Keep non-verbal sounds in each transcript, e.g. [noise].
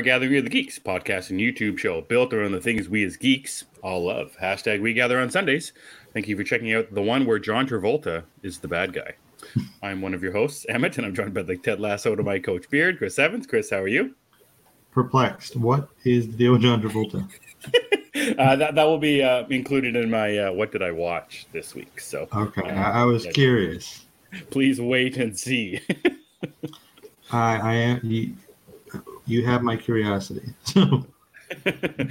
Are Gathering of the Geeks, podcast and YouTube show built around the things we as geeks all love. Hashtag We Gather on Sundays. Thank you for checking out the one where John Travolta is the bad guy. [laughs] I'm one of your hosts, Emmet, and I'm joined by like Ted Lasso to my coach Beard, Chris Evans. Chris, how are you? Perplexed. What is the deal with John Travolta? [laughs] uh, that that will be uh, included in my uh, what did I watch this week. So okay, I, I was curious. Please wait and see. [laughs] I I am you, have my curiosity. So [laughs] [laughs] uh,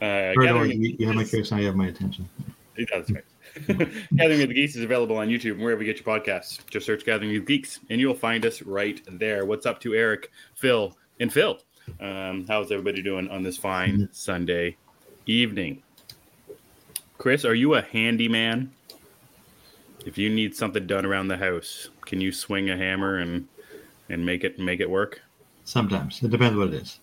Gathering you, you have my curiosity. I have my attention. That's right. [laughs] Gathering of the Geeks is available on YouTube and wherever you get your podcasts. Just search Gathering of the Geeks and you'll find us right there. What's up to Eric, Phil, and Phil? Um, how's everybody doing on this fine Sunday evening? Chris, are you a handyman? If you need something done around the house, can you swing a hammer and and make it make it work? Sometimes it depends what it is.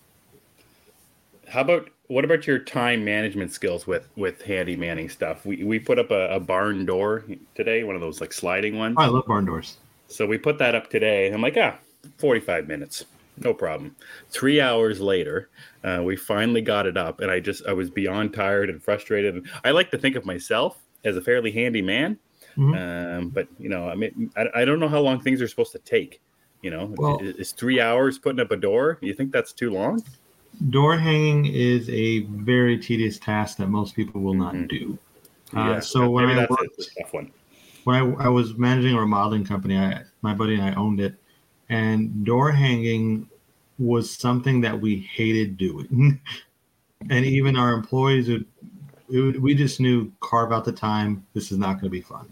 How about what about your time management skills with with handymaning stuff? We we put up a, a barn door today, one of those like sliding ones. Oh, I love barn doors. So we put that up today. And I'm like, ah, 45 minutes, no problem. Three hours later, uh, we finally got it up, and I just I was beyond tired and frustrated. And I like to think of myself as a fairly handy man, Mhm. um, but you know, I mean, I, I don't know how long things are supposed to take. You know, Well- is, three hours putting up a door? You think that's too long? Door hanging is a very tedious task that most people will not Mhm. do. Uh, so when I worked, a, a tough one. when I, I was managing a remodeling company, I, my buddy and I owned it, and door hanging was something that we hated doing. [laughs] and even our employees would, it would, we just knew carve out the time. This is not going to be fun.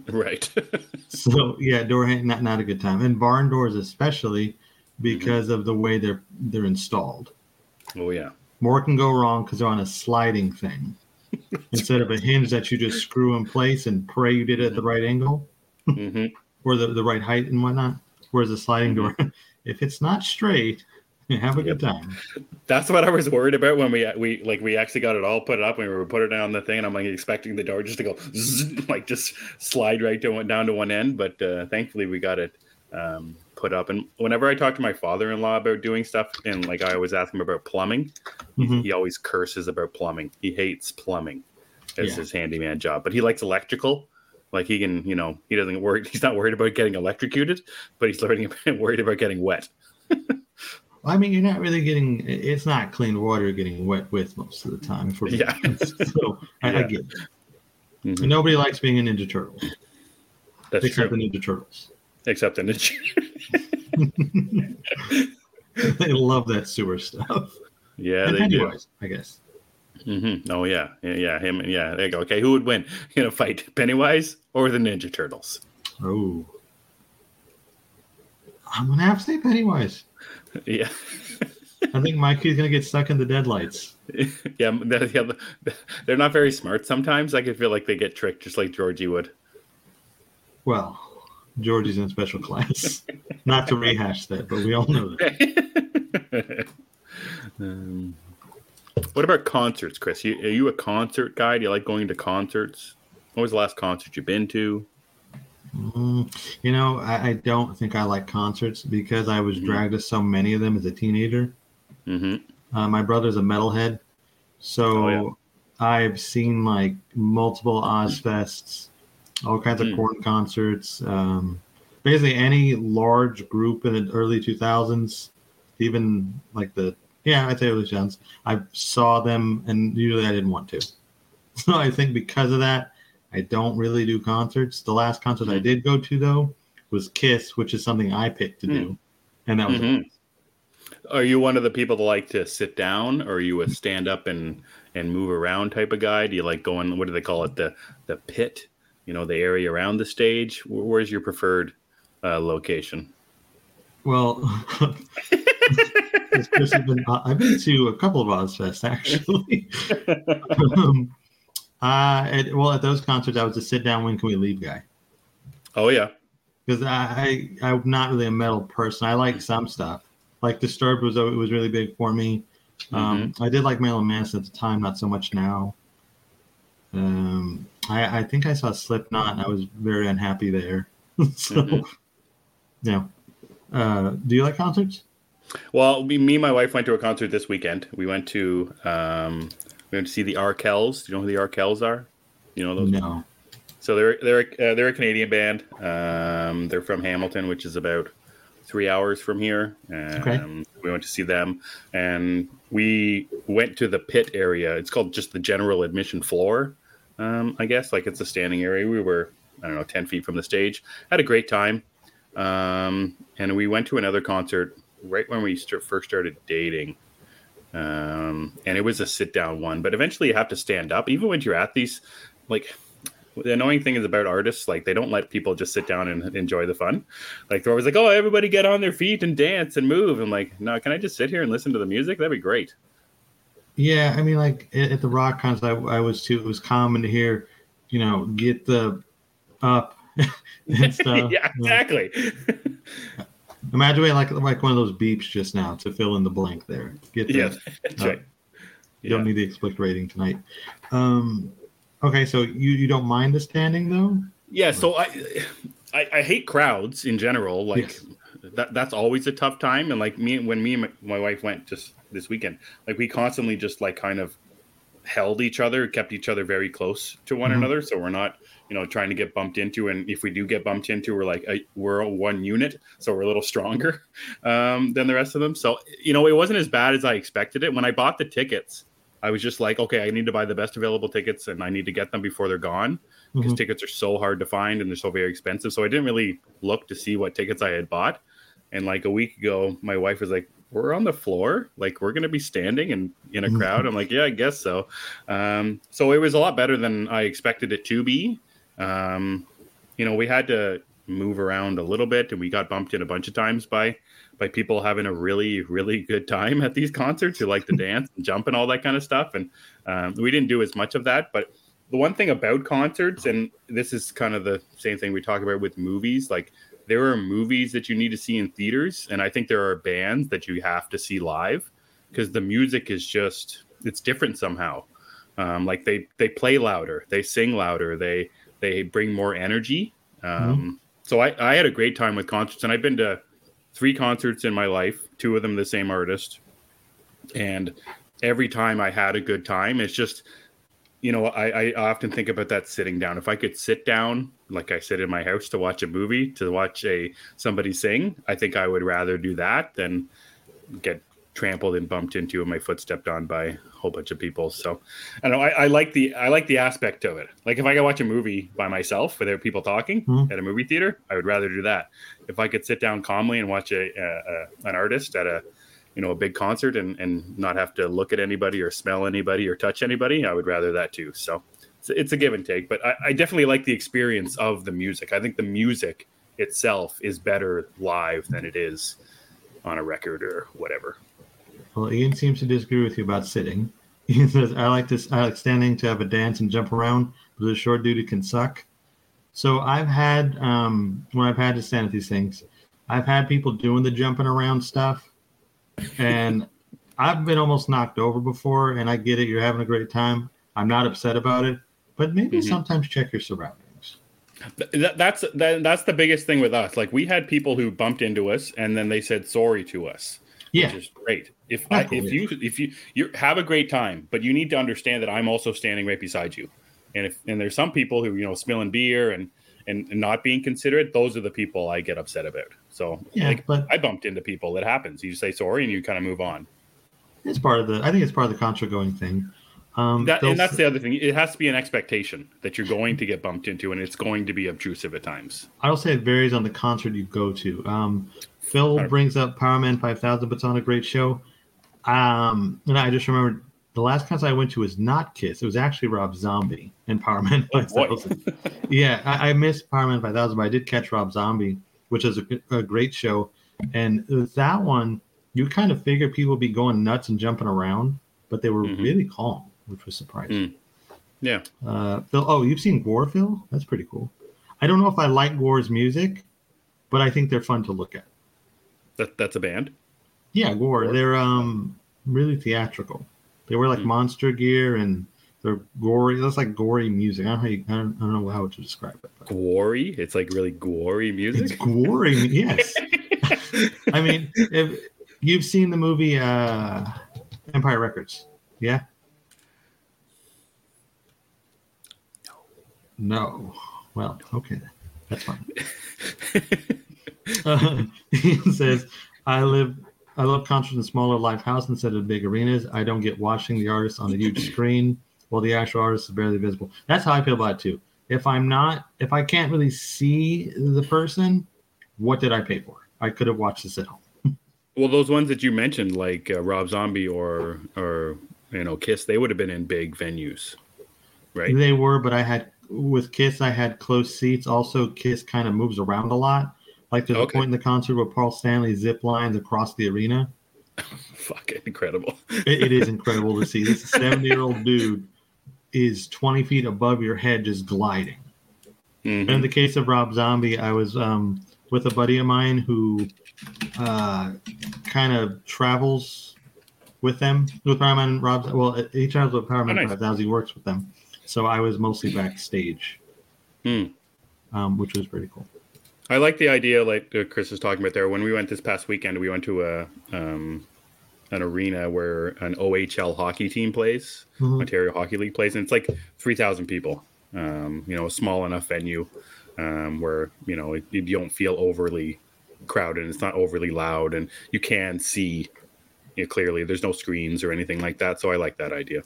[laughs] Right. [laughs] So yeah, door hanging not not a good time, and barn doors especially mm-hmm. because of the way they're they're installed. oh yeah. More can go wrong because they're on a sliding thing [laughs] instead of a hinge that you just screw in place and pray you did it at the mm-hmm. right angle hmm or the, the right height and whatnot. Whereas a sliding mm-hmm. door, if it's not straight, have a good time. That's what I was worried about when we we like we actually got it all put up and we were put it down the thing and I'm like expecting the door just to go zzz, [laughs] like just slide right to down to one end but uh, thankfully we got it um, put up and whenever I talk to my father-in-law about doing stuff and like I always ask him about plumbing Mhm. he always curses about plumbing he hates plumbing as Yeah. his handyman job but he likes electrical like he can you know he doesn't worry [laughs] he's not worried about getting electrocuted but he's learning [laughs] worried about getting wet I mean, you're not really getting. It's not clean water you're getting wet with most of the time. For Yeah. [laughs] so I, I get. It. Mhm. Nobody likes being a Ninja Turtle that's except true the Ninja Turtles. except the Ninja. [laughs] they love that sewer stuff. yeah and they do I guess. hmm Oh yeah, yeah, yeah, him. Yeah, there you go. Okay, who would win in a fight, Pennywise or the Ninja Turtles? Oh, I'm gonna have to say Pennywise. Yeah, I think Mikey's gonna get stuck in the deadlights. [laughs] yeah, they're, yeah, [laughs] they're not very smart. Sometimes I could feel like they get tricked, just like Georgie would. Well, Georgie's in special class. Not to rehash that, but we all know that. [laughs] um, what about concerts, Chris? You, are you a concert guy? Do you like going to concerts? What was the last concert you've been to? Mm, you know, I, I don't think I like concerts because I was Mhm. dragged to so many of them as a teenager. hmm Uh, my brother's a metalhead, so Oh, yeah. I've seen like multiple Ozzfests, all kinds of Hmm. Korn concerts. Um, basically, any large group in the early 2000s, even like the yeah, I'd say early 2000s. I saw them, and usually I didn't want to. [laughs] So I think because of that, I don't really do concerts. The last concert I Hmm. did go to though was Kiss, which is something I picked to do, and that was Mhm. Are you one of the people that like to sit down, or are you a stand up and and move around type of guy? Do you like going? What do they call it? The the pit? You know, the area around the stage. Where's your preferred uh, location? Well, it's Chris has been- I've been to a couple of Ozzfest actually. [laughs] um, uh, at, well, at those concerts, I was a sit down. When can we leave guy? Oh yeah, Because I, I I'm not really a metal person. I like some stuff. Like Disturbed was it was really big for me. Um, I did like Marilyn Manson at the time, not so much now. Um, I, I think I saw Slipknot. And I was very unhappy there. [laughs] so, Mhm. yeah. Uh, do you like concerts? Well, me, me and my wife went to a concert this weekend. We went to um, we went to see the Arkells. Do you know who the Arkells are? You know those? No. So they're they're uh, they're a Canadian band. Um, they're from Hamilton, which is about three hours from here. Um, Okay. We went to see them, and we went to the pit area. It's called just the general admission floor, um, I guess. Like it's a standing area. We were I don't know ten feet from the stage. Had a great time, um, and we went to another concert right when we st- first started dating. Um, and it was a sit down one, but eventually you have to stand up, even when you're at these like the annoying thing is about artists like they don't let people just sit down and enjoy the fun like they're always like oh everybody get on their feet and dance and move i'm like no can i just sit here and listen to the music that'd be great Yeah, I mean, like at the rock concert, I, I was too. It was common to hear, you know, get the up [laughs] and [laughs] stuff. yeah exactly [laughs] Imagine like like one of those beeps just now to fill in the blank there. Get the, yeah that's uh, right You don't need the explicit rating tonight. Um, okay, so you you don't mind the standing though? yeah so I, I i hate crowds in general like Yes. that that's always a tough time and like me when me and my, my wife went just this weekend like we constantly just like kind of held each other kept each other very close to one Mhm. another so we're not you know trying to get bumped into and if we do get bumped into we're like a, we're a one unit so we're a little stronger [laughs] um, than the rest of them so you know it wasn't as bad as i expected it when i bought the tickets i was just like okay i need to buy the best available tickets and i need to get them before they're gone because Mhm. tickets are so hard to find and they're so very expensive. So I didn't really look to see what tickets I had bought. And like a week ago, my wife was like, "We're on the floor, like we're gonna be standing and in a Mhm. crowd." I'm like, "Yeah, I guess so." Um, so it was a lot better than I expected it to be. Um, you know, we had to move around a little bit, and we got bumped in a bunch of times by by people having a really really good time at these concerts who like to [laughs] dance and jump and all that kind of stuff. And um, we didn't do as much of that, but the one thing about concerts, and this is kind of the same thing we talk about with movies, like there are movies that you need to see in theaters, and I think there are bands that you have to see live because the music is just it's different somehow. Um, like they they play louder, they sing louder, they they bring more energy. Um, So I, I had a great time with concerts, and I've been to three concerts in my life, two of them the same artist, and every time I had a good time. It's just you know, I, I often think about that sitting down. If I could sit down, like I sit in my house to watch a movie, to watch a somebody sing, I think I would rather do that than get trampled and bumped into and my foot stepped on by a whole bunch of people. So I know. I, I like the I like the aspect of it. Like if I could watch a movie by myself without people talking Mhm. at a movie theater, I would rather do that. If I could sit down calmly and watch a, a, a an artist at a you know a big concert and and not have to look at anybody or smell anybody or touch anybody i would rather that too so it's, it's a give and take but I, I definitely like the experience of the music i think the music itself is better live than it is on a record or whatever Well, Ian seems to disagree with you about sitting. [laughs] Ian says, "I like this. I like standing to have a dance and jump around, but the short duty can suck." So I've had um, when I've had to stand at these things, I've had people doing the jumping around stuff, and I've been almost knocked over before. And I get it. You're having a great time. I'm not upset about it, but maybe Mhm. sometimes check your surroundings. Th- that's that, that's the biggest thing with us like we had people who bumped into us and then they said sorry to us Yeah, which is great. If I, if you if you you have a great time, but you need to understand that I'm also standing right beside you, and if and there's some people who you know spilling beer and and, and not being considerate, those are the people I get upset about. So yeah, like but I bumped into people. That happens. You say sorry and you kind of move on. it's part of the. I think it's part of the concert going thing. Um, That, and that's the other thing. It has to be an expectation that you're going to get bumped into, and it's going to be obtrusive at times. I'll say it varies on the concert you go to. Um, Phil Right. brings up Powerman 5000, but it's on a great show. Um, and I just remembered the last concert I went to was not Kiss. It was actually Rob Zombie and Powerman Oh, 5000. [laughs] yeah, I, I missed Powerman 5000, but I did catch Rob Zombie, which is a, a great show. And that one, you kind of figure people would be going nuts and jumping around, but they were Mhm. really calm, which was surprising. Yeah, Uh, Phil, oh, you've seen Gore, Phil? That's pretty cool. I don't know if I like Gore's music, but I think they're fun to look at. That that's a band. Yeah, Gore. Gore? They're um really theatrical. They wear like Hmm. monster gear and they're gory. That's like gory music. I don't know how you, I, don't, I don't know how to describe it. But Gory. It's like really gory music. it's gory. [laughs] yes. I mean, if You've seen the movie uh, Empire Records, yeah? No. No. Well, okay, that's fine. [laughs] uh, [laughs] he says, "I live, I love concerts in smaller live houses instead of big arenas. I don't get watching the artist on a huge [clears throat] screen while the actual artist is barely visible. That's how I feel about it too. If I'm not, if I can't really see the person, what did I pay for? I could have watched this at home. [laughs] Well, those ones that you mentioned, like uh, Rob Zombie or or you know Kiss, they would have been in big venues, right? They were, but I had with Kiss, I had close seats. Also, Kiss kind of moves around a lot. Like there's Okay. a point in the concert where Paul Stanley zip lines across the arena. [laughs] Fucking incredible. It, it is [laughs] incredible to see. This 70 year old dude is 20 feet above your head, just gliding. Mhm. In the case of Rob Zombie, I was um, with a buddy of mine who uh, kind of travels with them with Powerman and Rob. Well, he travels with Powerman Oh, nice. 5000. He works with them, so I was mostly backstage, Hmm. um, which was pretty cool. I like the idea, like Chris was talking about there. When we went this past weekend, we went to a um, an arena where an OHL hockey team plays, Mhm. Ontario Hockey League plays, and it's like three thousand people. Um, you know, a small enough venue um, where you know it, you don't feel overly crowded. And it's not overly loud, and you can see you know, clearly. There's no screens or anything like that, so I like that idea.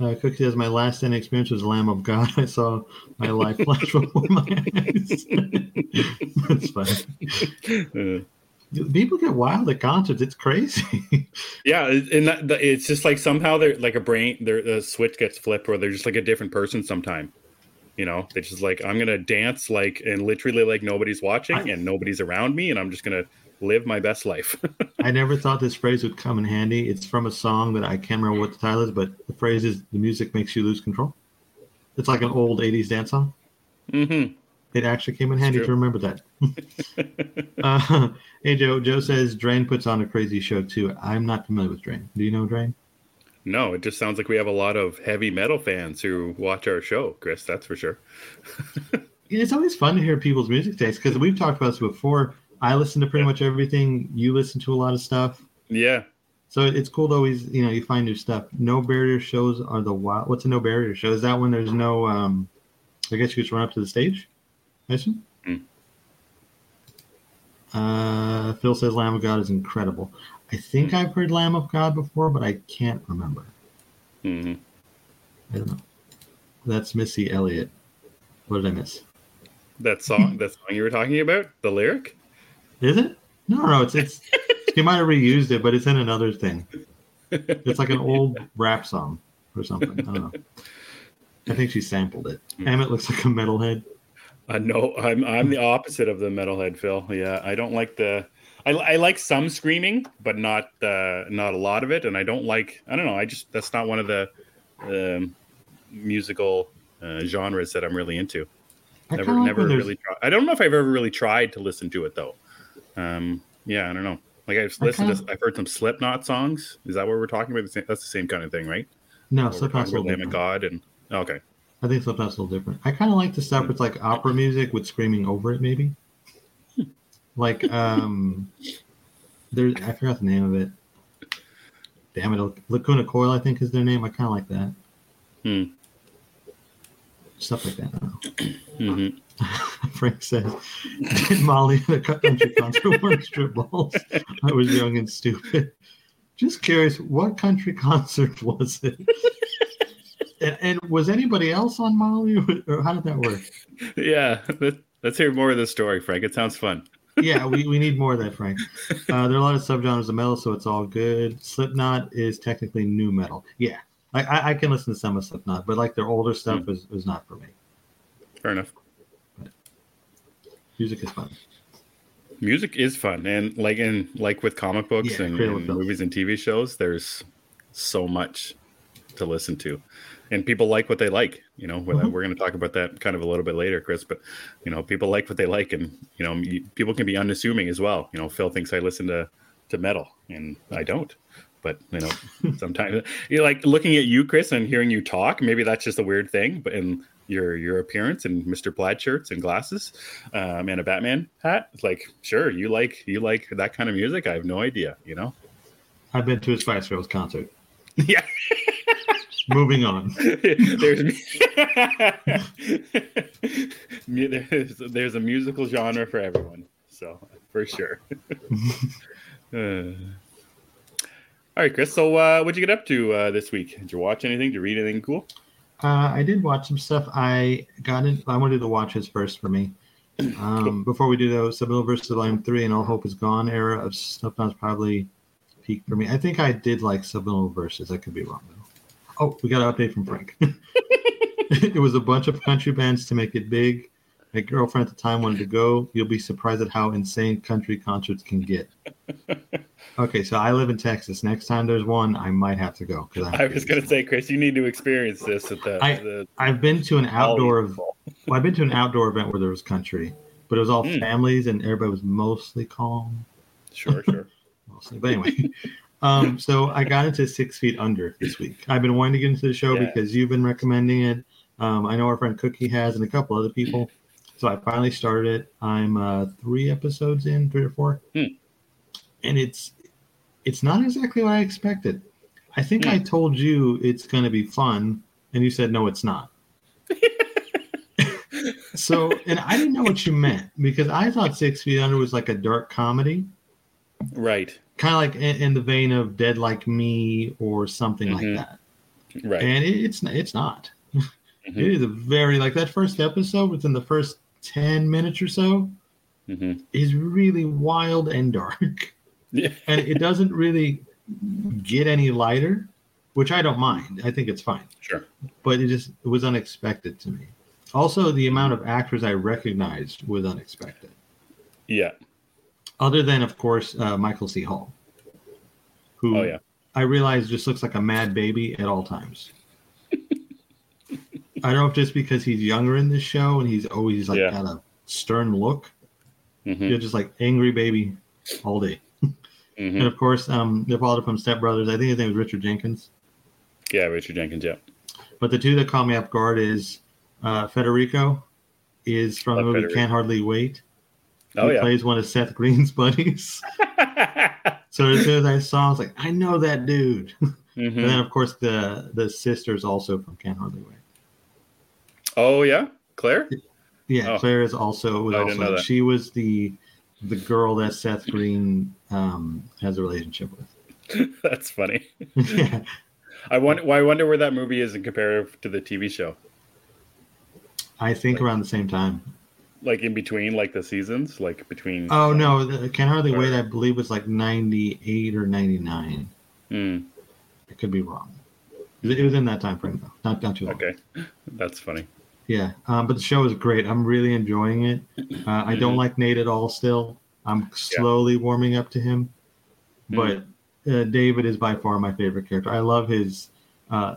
Uh, Cook says my last in experience was Lamb of God. I saw my life [laughs] flash before my eyes. [laughs] That's funny. Uh, People get wild at concerts. It's crazy. [laughs] Yeah, and that, that- it's just like somehow they're like a brain, their the switch gets flipped, or they're just like a different person. Sometime, you know, they're just like I'm gonna dance like and literally like nobody's watching I- and nobody's around me, and I'm just gonna live my best life. [laughs] I never thought this phrase would come in handy. It's from a song that I can't remember what the title is, but the phrase is "the music makes you lose control." It's like an old '80s dance song. hmm It actually came in handy true. to remember that. [laughs] uh, hey Joe, Joe says Drain puts on a crazy show too. I'm not familiar with Drain. Do you know Drain? No, it just sounds like we have a lot of heavy metal fans who watch our show, Chris. That's for sure. [laughs] It's always fun to hear people's music tastes because we've talked about this before. I listen to pretty much everything. You listen to a lot of stuff. Yeah, So it's cool to always, you know, you find new stuff. No barrier shows are the wild. What's a no barrier show? Is that when there's no, um, I guess you just run up to the stage? I assume. Hmm. Uh, Phil says Lamb of God is incredible. I think I've heard Lamb of God before, but I can't remember. hmm I don't know. That's Missy Elliott. What did I miss? that song, that song you were talking about, the lyric. Is it? No, no, it's it's. she might have reused it, but it's in another thing. It's like an old [laughs] rap song or something. I don't know. I think she sampled it. Emmet looks like a metalhead. Uh, no, I'm I'm the opposite of the metalhead, Phil. Yeah, I don't like the. I, I like some screaming, but not uh, not a lot of it, and I don't like. I don't know. I just that's not one of the um, musical uh, genres that I'm really into. I Never never really. Try, I don't know if I've ever really tried to listen to it though. Um, yeah, I don't know. Like I've listened kinda- to, I've heard some Slipknot songs. Is that what we're talking about? That's the same kind of thing, right? No, Where Slipknot's a talking little about Lamb of different. God and okay. I think Slipknot's a little different. I kind of like the stuff with like opera music with screaming over it, maybe. Like, um, there's I forgot the name of it. Damn it, Lacuna Coil, I think is their name. I kind of like that. Hmm. Stuff like that. I don't know. hmm [laughs] Frank says, "Did [laughs] Molly a country concert wear [laughs] strip balls? I was young and stupid. Just curious, what country concert was it? and, and was anybody else on Molly, or how did that work? Yeah, let, let's hear more of the story, Frank. It sounds fun. Yeah, we, we need more of that, Frank. Uh, there are a lot of subgenres of metal, so it's all good. Slipknot is technically nu metal. Yeah, I, I, I can listen to some of Slipknot, but like their older stuff is was not for me. Fair enough. Music is fun. Music is fun, and like in like with comic books Yeah, and, and movies and TV shows, there's so much to listen to, and people like what they like. You know, we're, Mhm. we're going to talk about that kind of a little bit later, Chris. But you know, people like what they like, and you know, people can be unassuming as well. You know, Phil thinks I listen to to metal, and I don't. But you know, [laughs] sometimes you're like looking at you, Chris, and hearing you talk. Maybe that's just a weird thing, but and your your appearance and Mr. Plaid shirts and glasses, um, and a Batman hat. It's like, sure, you like you like that kind of music. I have no idea, you know. I've been to a Spice Girls concert. [laughs] Yeah. Moving on. [laughs] there's, [laughs] there's there's a musical genre for everyone, so for sure. uh, all right, Chris. So, uh, what'd you get up to uh, this week? Did you watch anything? Did you read anything cool? Uh, I did watch some stuff. I got in. I wanted to watch his first for me. Um, before we do those, Subliminal Verses Volume Three and All Hope Is Gone era of Snowpiercer probably peaked for me. I think I did like Subliminal verses. I could be wrong though. Oh, we got an update from Frank. [laughs] [laughs] it was a bunch of country bands to make it big. My girlfriend at the time wanted to go. You'll be surprised at how insane country concerts can get. [laughs] Okay, so I live in Texas. Next time there's one, I might have to go. Cause I, I was going to say, Chris, you need to experience this at the. I, the I've been to an outdoor. Well, I've been to an outdoor event where there was country, but it was all mm. families and everybody was mostly calm. Sure, sure. [laughs] mostly, but anyway. [laughs] um, so I got into Six Feet Under this week. I've been wanting to get into the show yeah. because you've been recommending it. Um, I know our friend Cookie has, and a couple other people. So I finally started it. I'm uh, three episodes in, three or four, hmm. and it's it's not exactly what I expected. I think hmm. I told you it's going to be fun, and you said no, it's not. [laughs] so, and I didn't know what you meant because I thought Six Feet Under was like a dark comedy, right? Kind of like in, in, the vein of Dead Like Me or something mm-hmm. like that, right? And it, it's it's not. Mm-hmm. It is a very like that first episode within the first 10 minutes or so mm-hmm. is really wild and dark. [laughs] Yeah. and it doesn't really get any lighter, which I don't mind. I think it's fine. Sure. But it just it was unexpected to me. Also, the amount of actors I recognized was unexpected. Yeah. Other than, of course, uh, Michael C. Hall, who oh, yeah. I realize just looks like a mad baby at all times. I don't know if just because he's younger in this show and he's always like yeah. got a stern look. Mm-hmm. You're just like angry baby all day. Mm-hmm. And of course, um, the father from Step Brothers. I think his name is Richard Jenkins. Yeah, Richard Jenkins. Yeah. But the two that caught me off guard is uh, Federico is from the movie Federico. Can't Hardly Wait. Oh he yeah. plays one of Seth Green's [laughs] buddies. [laughs] so as soon as I saw, I was like, I know that dude. Mm-hmm. and then of course the the sisters also from Can't Hardly Wait. Oh yeah, Claire. Yeah, oh. Claire is also was also she was the the girl that Seth Green um, has a relationship with. [laughs] That's funny. yeah. [laughs] I wonder. Well, I wonder where that movie is in comparison to the TV show. I think like, around the same time. Like in between, like the seasons, like between. Oh no! The, Can hardly or... wait. I believe was like ninety eight or ninety nine. Mm. I could be wrong. It was in that time frame though, not not too long. Okay, [laughs] that's funny. Yeah, um, but the show is great. I'm really enjoying it. Uh, I don't mm-hmm. like Nate at all. Still, I'm slowly yeah. warming up to him, but mm. uh, David is by far my favorite character. I love his uh,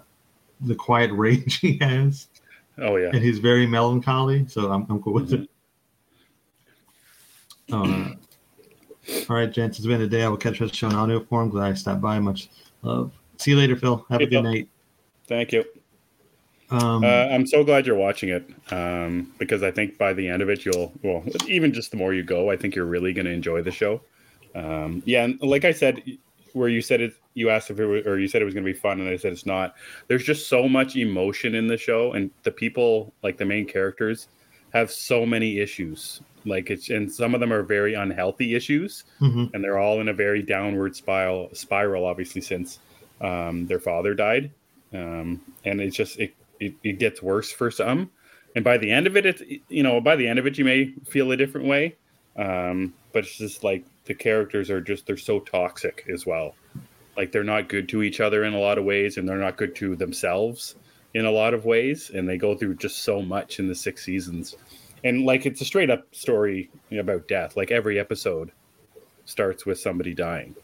the quiet [laughs] rage he has. Oh yeah, and he's very melancholy. So I'm I'm cool with mm-hmm. it. Uh, all right, gents, it's been a day. I will catch us show in audio form. Glad I stopped by. Much love. See you later, Phil. Have hey, a good Phil. night. Thank you. Um, uh, I'm so glad you're watching it um, because I think by the end of it, you'll well, even just the more you go, I think you're really going to enjoy the show. Um, yeah, and like I said, where you said it, you asked if it was, or you said it was going to be fun, and I said it's not. There's just so much emotion in the show, and the people, like the main characters, have so many issues. Like it's, and some of them are very unhealthy issues, mm-hmm. and they're all in a very downward spiral. Spiral, obviously, since um, their father died, um, and it's just it it, it gets worse for some, and by the end of it, it's you know by the end of it you may feel a different way, um, but it's just like the characters are just they're so toxic as well, like they're not good to each other in a lot of ways, and they're not good to themselves in a lot of ways, and they go through just so much in the six seasons, and like it's a straight up story about death. Like every episode starts with somebody dying.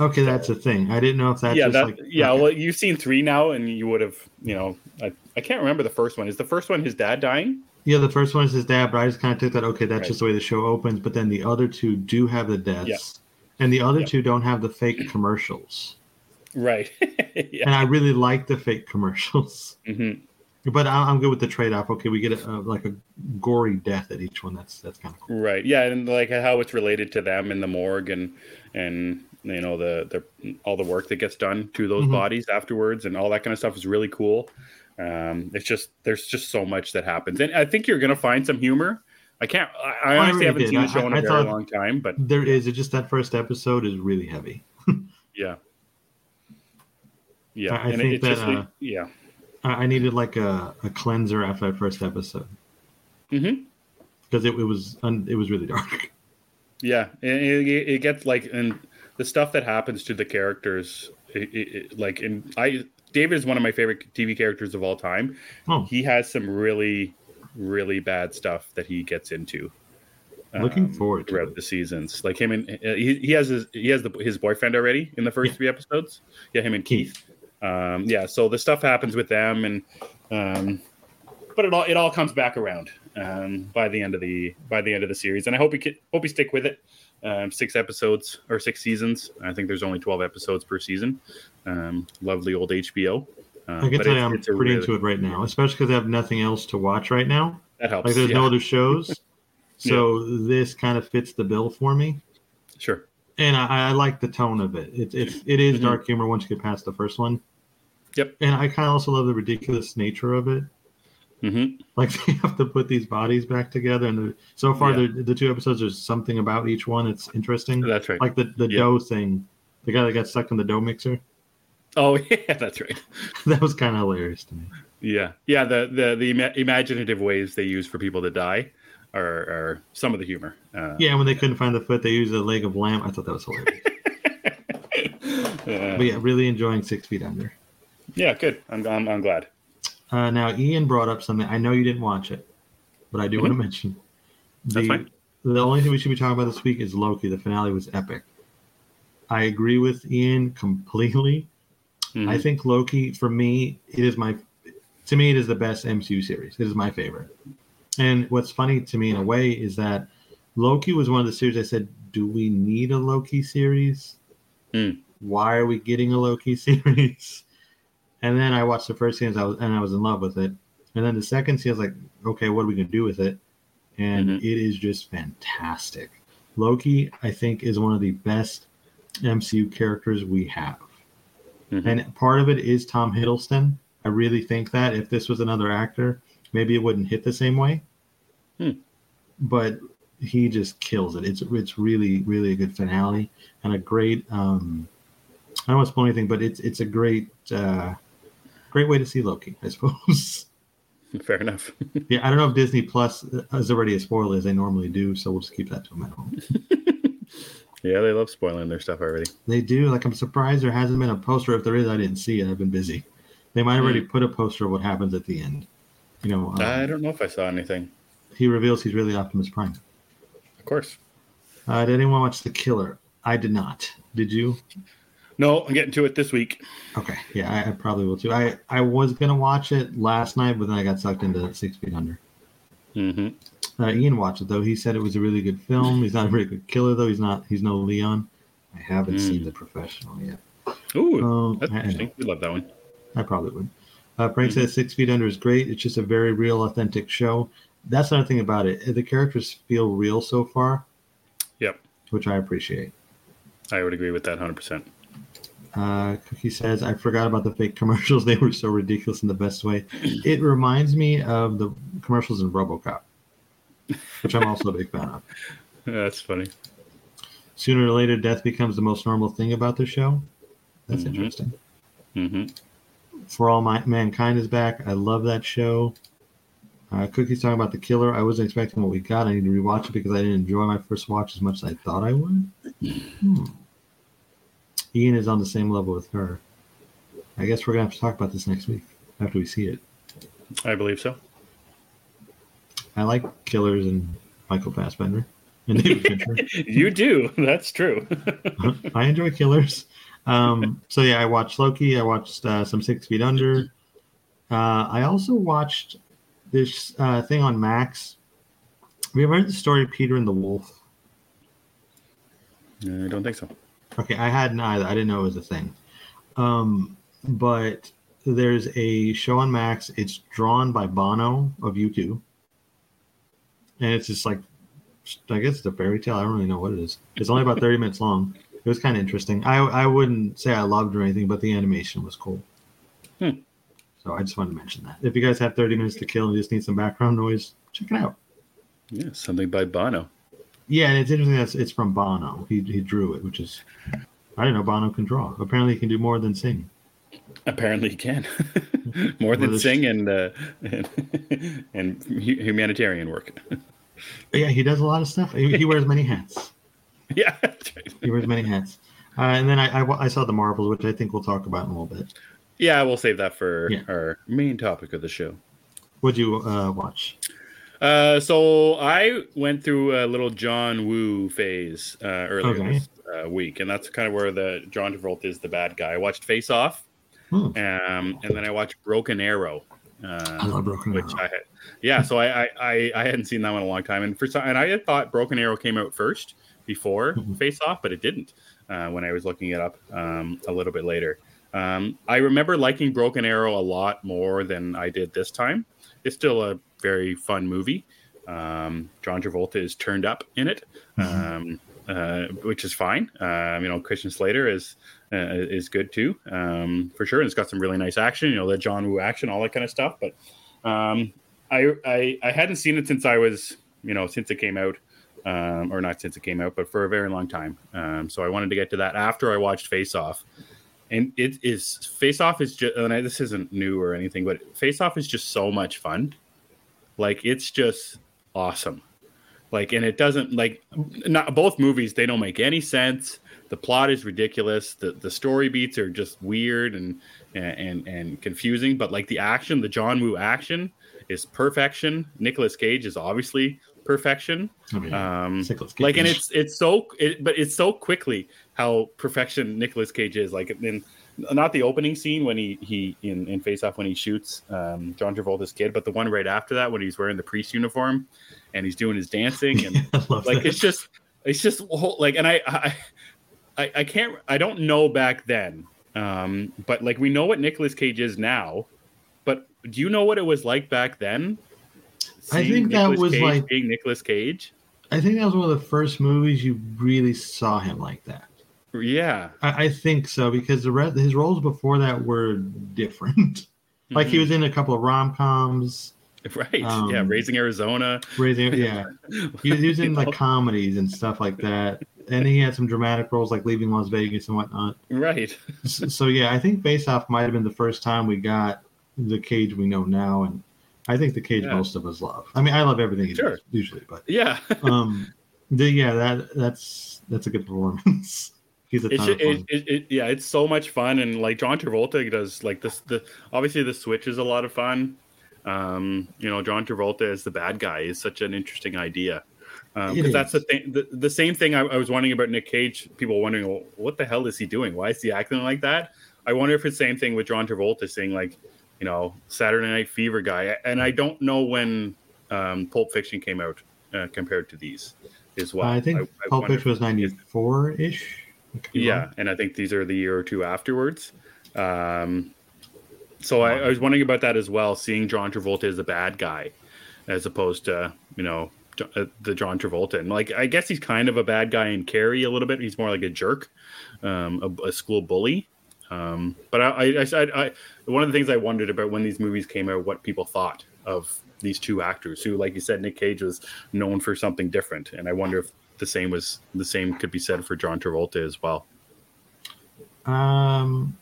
Okay, that's a thing. I didn't know if that's yeah, that, like, yeah. okay. Well, you've seen three now, and you would have, you know, I, I can't remember the first one. Is the first one his dad dying? Yeah, the first one is his dad, but I just kind of took that. Okay, that's right. just the way the show opens. But then the other two do have the deaths, yeah. and the other yeah. two don't have the fake commercials. Right. [laughs] yeah. And I really like the fake commercials. Mm-hmm. But I- I'm good with the trade off. Okay, we get a, a, like a gory death at each one. That's that's kind of cool. Right. Yeah, and like how it's related to them in the morgue and and you know the the all the work that gets done to those Mhm. bodies afterwards and all that kind of stuff is really cool. Um, it's just there's just so much that happens, and I think you're gonna find some humor. I can't. I, I I honestly really haven't did. seen the I- show in a I very long time, but There is. It's just that first episode is really heavy. [laughs] yeah, yeah, I- I and think it's that, just uh, yeah. I, I needed like a, a cleanser after that first episode Mm-hmm. because it, it was un, it was really dark. [laughs] Yeah, and it, it it gets like and the stuff that happens to the characters, it, it, it- like in I David is one of my favorite TV characters of all time. Oh, He has some really, really bad stuff that he gets into. Looking um, forward to throughout it. the seasons. Like him and uh, he, he has his he has the, his boyfriend already in the first Yeah. three episodes. Yeah, him and Keith. Um, yeah, so the stuff happens with them, and um, but it all it all comes back around um, by the end of the by the end of the series, and I hope we could, hope we stick with it. Um, six episodes or six seasons. I think there's only twelve episodes per season. Um, lovely old HBO. Um, I can tell you I'm pretty really- into it right now, especially because I have nothing else to watch right now. That helps. Like there's yeah. no other shows, [laughs] so this kind of fits the bill for me. Sure. And I, I like the tone of it. It's it's it is Mhm. dark humor once you get past the first one. Yep. And I kind of also love the ridiculous nature of it. Hmm Like [laughs] they have to put these bodies back together, and so far Yeah. the the two episodes there's something about each one. It's interesting. That's right. Like the the Yeah. dough thing, the guy that got stuck in the dough mixer. oh [laughs] yeah, that's right. [laughs] that was kind of hilarious to me. Yeah, yeah. The the the ima- imaginative ways they use for people to die are, are some of the humor. Uh, Yeah, when they couldn't find the foot, they used a leg of lamb. I thought that was hilarious. uh, but yeah, really enjoying Six Feet Under. yeah, good. I'm, I'm I'm glad. Uh, now, Ian brought up something. I know you didn't watch it, but I do want to mention. The, That's fine. The only thing we should be talking about this week is Loki. The finale was epic. I agree with Ian completely. Mhm. I think Loki, for me, it is my, to me, it is the best MCU series. It is my favorite. And what's funny to me in a way is that Loki was one of the series I said, do we need a Loki series? Hmm. Why are we getting a Loki [laughs] series? And then I watched the first season I was, and I was in love with it. And then the second season, I was like, okay, what are we going to do with it? And Mhm. it is just fantastic. Loki, I think, is one of the best MCU characters we have. Mhm. And part of it is Tom Hiddleston. I really think that if this was another actor, maybe it wouldn't hit the same way. Hmm. But he just kills it. It's it's really really a good finale and a great. Um, I don't want to spoil anything, but it's it's a great uh, great way to see Loki, I suppose. [laughs] Fair enough. [laughs] yeah, I don't know if Disney Plus is already a spoiler as they normally do, so we'll just keep that to a minimum. [laughs] yeah, they love spoiling their stuff already. They do. Like I'm surprised there hasn't been a poster. If there is, I didn't see it. I've been busy. They might already put a poster of what happens at the end. You know, um, I don't know if I saw anything. he reveals he's really Optimus Prime. Of course. Uh, did anyone watch The Killer? I did not. Did you? No, I'm getting to it this week. Okay, yeah, I, I probably will too. I I was gonna watch it last night, but then I got sucked into Six Feet Under. hmm Uh, Ian watched it though. He said it was a really good film. He's not a very good killer though. He's not. He's no Leon. I haven't Mm. seen The Professional yet. Ooh, Um, that's I- I know. We love that one. I probably would. Uh, Frank Mm-hmm. says Six Feet Under is great. It's just a very real, authentic show. That's another thing about it. The characters feel real so far. Yep. Which I appreciate. I would agree with that 100%. Uh, Cookie says, I forgot about the fake commercials. [laughs] They were so ridiculous in the best way. It reminds me of the commercials in Robocop, which I'm also a big fan of. [laughs] That's funny. Sooner or later, death becomes the most normal thing about the show. That's Mhm. interesting. hmm For All My, Mankind is back. I love that show. Uh, Cookie's talking about The Killer. I wasn't expecting what we got. I need to rewatch it because I didn't enjoy my first watch as much as I thought I would. Hmm. Ian is on the same level with her. I guess we're going to have to talk about this next week after we see it. I believe so. I like Killers and Michael Fassbender and David [laughs] Fincher. you do. That's true. [laughs] I enjoy Killers. Um, so yeah, I watched Loki. I watched uh, some Six Feet Under. Uh, I also watched this uh, thing on Max. Have you ever heard the story of Peter and the Wolf? I don't think so. Okay, I hadn't either. I didn't know it was a thing. Um, but there's a show on Max. It's drawn by Bono of U2, and it's just like I guess it's a fairy tale. I don't really know what it is. It's only about 30 minutes long. It was kind of interesting. I I wouldn't say I loved it or anything, but the animation was cool. Hmm. So I just wanted to mention that. If you guys have 30 minutes to kill and you just need some background noise, check it out. Yeah, something by Bono. Yeah, and it's interesting that it's from Bono. He he drew it, which is I didn't know Bono can draw. Apparently, he can do more than sing. Apparently, he can [laughs] more than sing and uh, and, [laughs] and hu- humanitarian work. Yeah, he does a lot of stuff. He, he wears many hats. [laughs] yeah, right. He wears many hats. Uh, and then I, I I saw the Marvels, which I think we'll talk about in a little bit. Yeah, we'll save that for Yeah. our main topic of the show. What'd you uh, watch? Uh, so I went through a little John Woo phase uh, earlier Okay. this uh, week, and that's kind of where the John Travolta is the bad guy. I watched Face Off, Hmm. um, and then I watched Broken Arrow. I Uh, love Broken which Arrow. I had, yeah. So I, I, I, I hadn't seen that one in a long time, and for some, and I had thought Broken Arrow came out first before Mhm. Face Off, but it didn't. Uh, when I was looking it up um, a little bit later, um, I remember liking Broken Arrow a lot more than I did this time. It's still a very fun movie. Um, John Travolta is turned up in it, um, uh, which is fine. Um, you know, Christian Slater is uh, is good too, um, for sure. And it's got some really nice action. You know, the John Woo action, all that kind of stuff. But um, I, I I hadn't seen it since I was you know since it came out, um, or not since it came out, but for a very long time. Um, so I wanted to get to that after I watched Face Off. And it is Face Off is just, and I, this isn't new or anything, but Face Off is just so much fun. Like it's just awesome. Like, and it doesn't like not both movies. They don't make any sense. The plot is ridiculous. The the story beats are just weird and and and confusing. But like the action, the John Woo action is perfection. Nicolas Cage is obviously perfection. I mean, Um, like and it's it's so it, but it's so quickly how perfection Nicolas Cage is like in not the opening scene when he he in, in face off when he shoots um, John Travolta's kid but the one right after that when he's wearing the priest uniform and he's doing his dancing and [laughs] like that. it's just it's just whole- like and I, I I I can't I don't know back then um but like we know what Nicolas Cage is now but do you know what it was like back then I think that was Cage like- being Nicolas Cage I think that was one of the first movies you really saw him like that. Yeah I, I think so because the rest, his roles before that were different. [laughs] like he Mhm. was in a couple of rom coms, [laughs] Right. Um, yeah. Raising Arizona. raising [laughs] yeah. He, he was in like comedies and stuff like that, and he had some dramatic roles like Leaving Las Vegas and whatnot. Right. So, so yeah, I think Face Off might have been the first time we got the Cage we know now, and I think the Cage Yeah. most of us love. I mean, I love everything he Sure. does usually, but Yeah. um, the, yeah, that that's that's a good performance. He's a It's ton of fun. it, it, yeah, it's so much fun, and like John Travolta does, like this. The obviously the switch is a lot of fun. Um, you know, John Travolta as the bad guy is such an interesting idea because that's the thing. The, the same thing I, I was wondering about Nick Cage. People wondering, well, what the hell is he doing? Why is he acting like that? I wonder if it's the same thing with John Travolta saying like, you know, Saturday Night Fever guy. And I don't know when um, Pulp Fiction came out uh, compared to these as well. I think I Pulp Fiction was ninety four ish. Yeah, and I think these are the year or two afterwards. Um, so I, I was wondering about that as well, seeing John Travolta as a bad guy, as opposed to you know uh, the John Travolta, and like I guess he's kind of a bad guy in Carrie a little bit. He's more like a jerk, um, a, a school bully. Um, but I, I, I, I, one of the things I wondered about when these movies came out, what people thought of these two actors, who, like you said, Nick Cage was known for something different, and I wonder if the same was the same could be said for John Travolta as well. Um,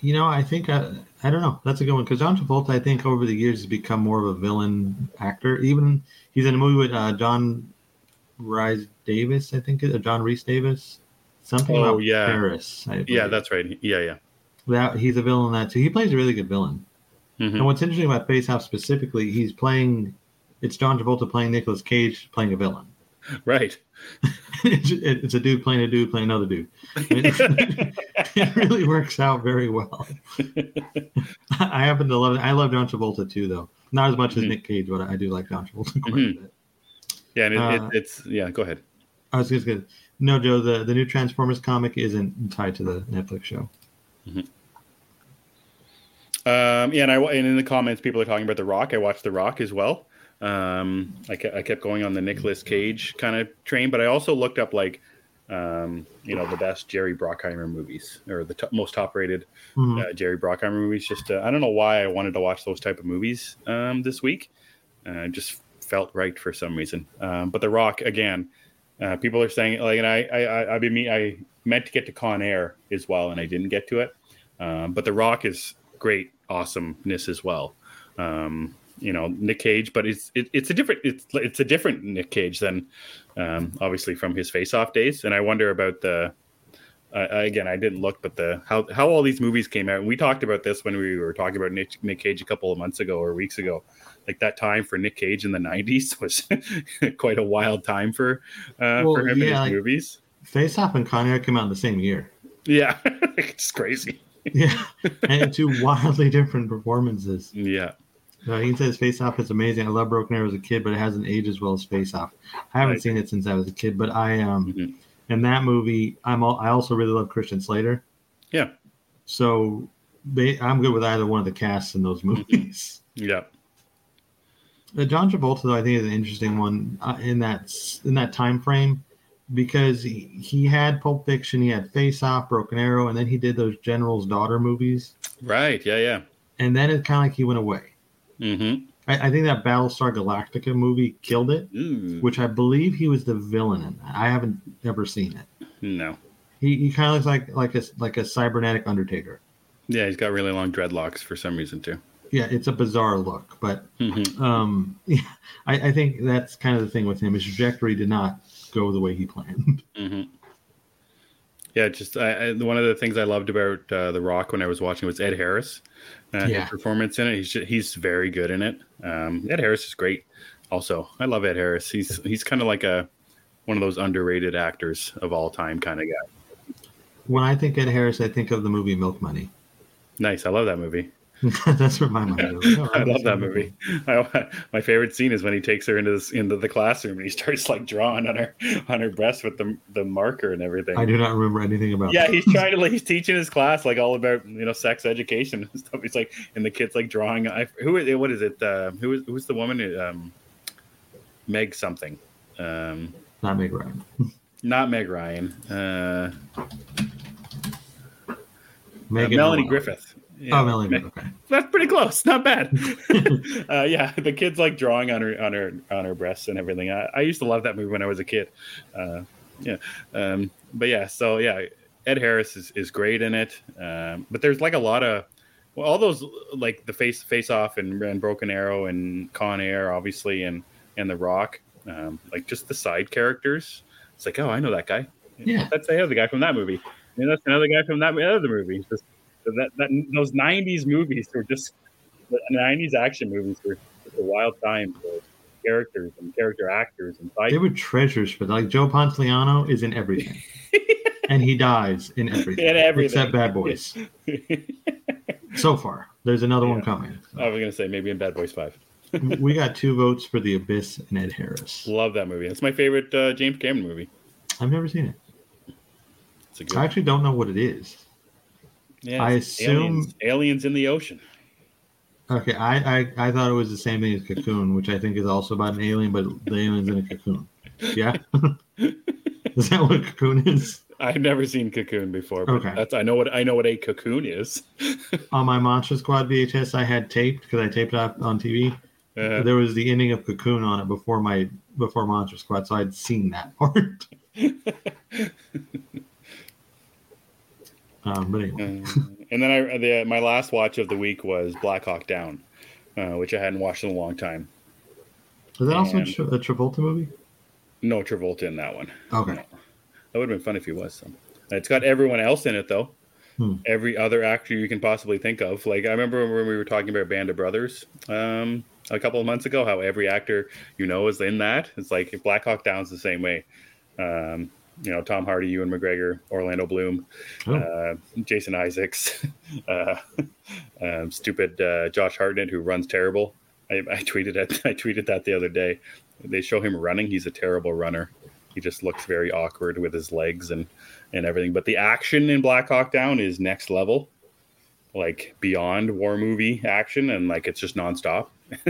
you know, I think I, I don't know. That's a good one because John Travolta, I think, over the years has become more of a villain actor. Even he's in a movie with uh, John Rhys Davis, I think, or John Reese Davis, something Oh, about yeah. Paris. Yeah, that's right. Yeah, yeah. that he's a villain in that too. He plays a really good villain. Mhm. And what's interesting about Face Off specifically, he's playing. It's John Travolta playing Nicolas Cage playing a villain. [laughs] Right. it's, a dude playing a dude playing another dude. It, [laughs] it really works out very well. I happen to love it. I love John Travolta too, though. Not as much as Mhm. Nick Cage, but I do like John Travolta quite Mhm. a bit. Yeah, and it, Uh, it, it's yeah. Go ahead. I was just gonna. No, Joe. The the new Transformers comic isn't tied to the Netflix show. Um, yeah, and I and in the comments, people are talking about The Rock. I watched The Rock as well. Um, I, ke- I kept going on the Nicolas Cage kind of train, but I also looked up like, um, you know, the best Jerry Bruckheimer movies or the t- most top rated Mhm. uh, Jerry Bruckheimer movies. Just uh, I don't know why I wanted to watch those type of movies um, this week. Uh, just felt right for some reason. Um, but The Rock again, uh, people are saying like, and I I I, I, mean, I meant to get to Con Air as well, and I didn't get to it. Um, but The Rock is great, awesomeness as well. Um, you know Nick Cage, but it's it, it's a different it's it's a different Nick Cage than um, obviously from his Face Off days, and I wonder about the uh, again I didn't look, but the how how all these movies came out. And we talked about this when we were talking about Nick, Nick Cage a couple of months ago or weeks ago. Like that time for Nick Cage in the '90s [laughs] was [laughs] quite a wild time for uh, Well, for him yeah, in his movies. Face Off and Con Air came out in the same year. Yeah, [laughs] it's crazy. Yeah, and two wildly different performances. Yeah, Uh, he says Face Off is amazing. I love Broken Arrow as a kid, but it hasn't aged as well as Face Off. I haven't Right. seen it since I was a kid, but I um Mhm. in that movie I'm all, I also really love Christian Slater. yeah, So they, I'm good with either one of the casts in those movies. yeah. Uh, John Travolta, though, I think is an interesting one uh, in that in that time frame because he, he had Pulp Fiction, he had Face Off, Broken Arrow, and then he did those General's Daughter movies, Right. Yeah. Yeah. and then it kind of like he went away. Mm-hmm. I, I think that Battlestar Galactica movie killed it, Ooh, which I believe he was the villain in that. I haven't ever seen it. no. He, he kind of looks like like a like a cybernetic Undertaker. Yeah, he's got really long dreadlocks for some reason too. Yeah, it's a bizarre look, but Mhm. um, [laughs] yeah, I, I think that's kind of the thing with him. His trajectory did not go the way he planned. [laughs] hmm Yeah, just I, I, one of the things I loved about uh, The Rock when I was watching was Ed Harris. Uh, Yeah. His performance in it, he's ju- he's very good in it. Um, Ed Harris is great. Also, I love Ed Harris. He's he's kind of like a one of those underrated actors of all time kind of guy. When I think Ed Harris, I think of the movie Milk Money. Nice, I love that movie. [laughs] That's where my mind goes. [laughs] Oh, I love that movie. I, my favorite scene is when he takes her into this, into the classroom and he starts like drawing on her on her breast with the the marker and everything. I do not remember anything about. yeah, that. he's trying to like he's teaching his class like all about you know sex education and [laughs] stuff. He's like, and the kids like drawing. I, who is what is it? Uh, who is who's the woman? Um, Meg something. Um, not Meg Ryan. not Meg Ryan. Uh, uh, Melanie Griffith. Yeah, Oh. Okay. That's pretty close. Not bad. [laughs] [laughs] uh, yeah, the kids like drawing on her on her on her breasts and everything. I, I used to love that movie when I was a kid. Uh, yeah, um, but yeah, so yeah, Ed Harris is, is great in it. Um, but there's like a lot of well, all those like the face face off and, and Broken Arrow and Con Air, obviously, and and The Rock. Um, like just the side characters. It's like, oh, I know that guy. Yeah. that's the other guy from that movie. And that's another guy from that other movie. Just that, that those '90s movies were just the '90s action movies were just a wild time for characters and character actors and They were treasures for like Joe Pantoliano is in everything, [laughs] and he dies in everything, In everything. except Bad Boys. [laughs] So far, there's another one Yeah. coming. I was gonna say maybe in Bad Boys Five. [laughs] we got two votes for The Abyss and Ed Harris. Love that movie. It's my favorite uh, James Cameron movie. I've never seen it. It's a good. I actually don't know what it is. Yeah, I assume- aliens, aliens in the ocean. Okay, I, I I thought it was the same thing as Cocoon, which I think is also about an alien, but the alien's in a cocoon. Yeah, [laughs] is that what Cocoon is? I've never seen Cocoon before, but Okay. that's I know what I know what a cocoon is. [laughs] On my Monster Squad VHS, I had taped because I taped it on TV. Uh, There was the ending of Cocoon on it before my before Monster Squad, so I'd seen that [laughs] part. Um, but anyway, Uh, and then I the, my last watch of the week was Black Hawk Down, uh, which I hadn't watched in a long time. is that also a, and- Tra- a Travolta movie? No Travolta in that one. Okay, No. That would have been fun if he was. So. It's got everyone else in it though. Hmm. Every other actor you can possibly think of. Like I remember when we were talking about Band of Brothers um, a couple of months ago, how every actor you know is in that. It's like Black Hawk Down's the same way. Um, you know, Tom Hardy, Ewan McGregor, Orlando Bloom, Oh. uh, Jason Isaacs, [laughs] uh, um, stupid uh, Josh Hartnett who runs terrible. I, I tweeted it. [laughs] I tweeted that the other day. They show him running. He's a terrible runner. He just looks very awkward with his legs and and everything. But the action in Black Hawk Down is next level. like beyond war movie action, and like it's just nonstop. [laughs]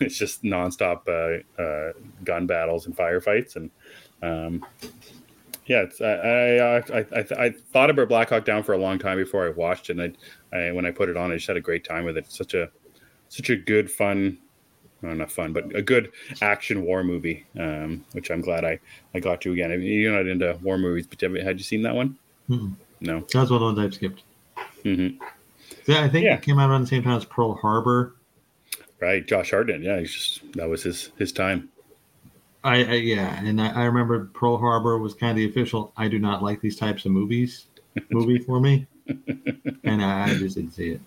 it's just nonstop uh, uh, gun battles and firefights, and um, yeah, it's, I, I, I, I, I thought about Black Hawk Down for a long time before I watched it. And I, I, when I put it on, I just had a great time with it. It's such a, such a good, fun, well, not fun, but a good action war movie, um, which I'm glad I, I got to again. I mean, you're not into war movies, but have, had you seen that one? Mm-mm. No. That's one of the ones I've skipped. Mm-hmm. Yeah, I think Yeah. it came out around the same time as Pearl Harbor. Right, Josh Hartnett. Yeah, he's just that was his his time. I, I yeah, and I, I remember Pearl Harbor was kind of the official. I do not like these types of movies. [laughs] Movie for me, [laughs] and I, I just didn't see it.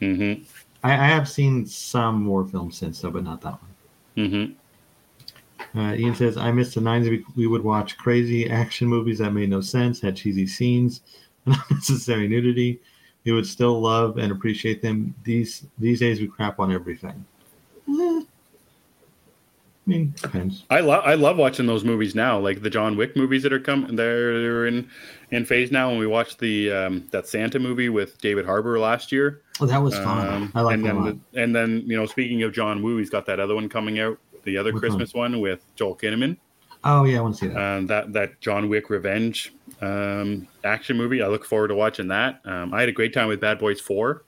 Mm-hmm. I, I have seen some war films since though, but not that one. Mm-hmm. Uh, Ian says, I missed the 90s. We, we would watch crazy action movies that made no sense, had cheesy scenes, [laughs] and unnecessary nudity. We would still love and appreciate them. These these days, we crap on everything. I mean, depends. I love I love watching those movies now, like the John Wick movies that are coming. They're, in in phase now. When we watched the um, that Santa movie with David Harbour last year, Oh, that was fun. Um, I like that a then lot. the- and then you know, speaking of John Woo, he's got that other one coming out, the other Which Christmas one with Joel Kinnaman. Oh, yeah, I want to see that. Um, that that John Wick Revenge um, action movie. I look forward to watching that. Um, I had a great time with Bad Boys Four.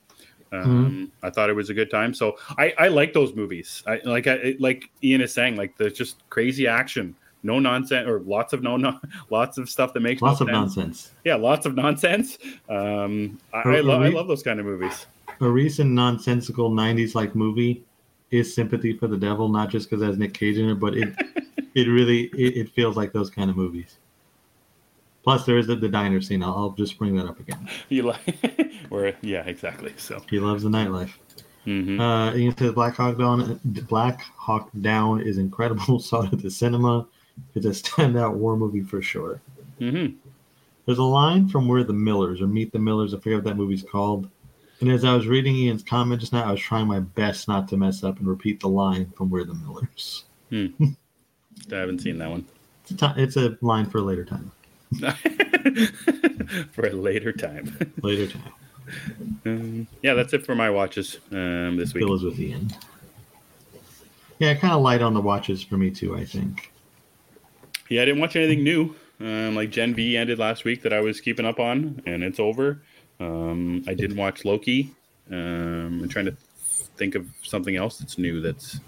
Um, I thought it was a good time. So I, I like those movies. I like I like Ian is saying, like there's just crazy action, no nonsense, or lots of no, no [laughs] lots of stuff that makes Lots no of sense. nonsense. Yeah, lots of nonsense. Um, I, I, lo- are I love those kind of movies. A recent nonsensical 90s like movie is Sympathy for the Devil, not just because it has Nick Cage in it, but it [laughs] it really it, it feels like those kind of movies. Plus, there is the, the diner scene. I'll, I'll just bring that up again. [laughs] You like, [laughs] where yeah, exactly. So. He loves the nightlife. mhm. Uh, Ian says Black Hawk Down. Black Hawk Down is incredible. [laughs] Saw it at the cinema. It's a standout war movie for sure. Mm-hmm. There's a line from We're the Millers or Meet the Millers. I forget what that movie's called. And as I was reading Ian's comment just now, I was trying my best not to mess up and repeat the line from We're the Millers. I haven't seen that one. It's a, it's a line for a later time. [laughs] for a later time. Later time. Um, yeah, that's it for my watches um, this week. Bill is with Ian. Yeah, kind of light on the watches for me too. I think. Yeah, I didn't watch anything new. Um, like Gen V ended last week that I was keeping up on, and it's over. Um, I didn't watch Loki. Um, I'm trying to think of something else that's new that's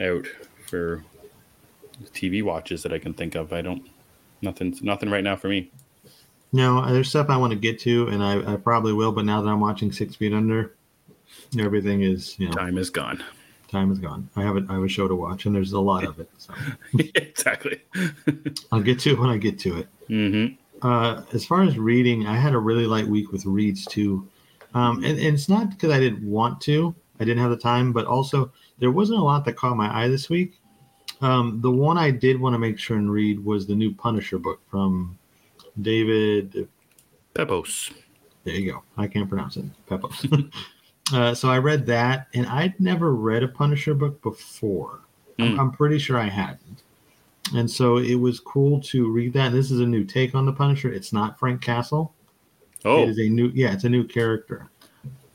out for TV watches that I can think of. I don't. Nothing. Nothing right now for me. No, there's stuff I want to get to, and I, I probably will. But now that I'm watching Six Feet Under, everything is you know Time is gone. time is gone. I have a I have a show to watch, and there's a lot of it. So [laughs] exactly. [laughs] I'll get to it when I get to it. hmm Uh, as far as reading, I had a really light week with reads too, um, and, and it's not because I didn't want to. I didn't have the time, but also there wasn't a lot that caught my eye this week. Um, the one I did want to make sure and read was the new Punisher book from David Pepose. There you go. I can't pronounce it. Pepose. [laughs] uh, so I read that, and I'd never read a Punisher book before. I'm, Mm. I'm pretty sure I hadn't. And so it was cool to read that. And This is a new take on the Punisher. It's not Frank Castle. It Oh, is a new, yeah, it's a new character.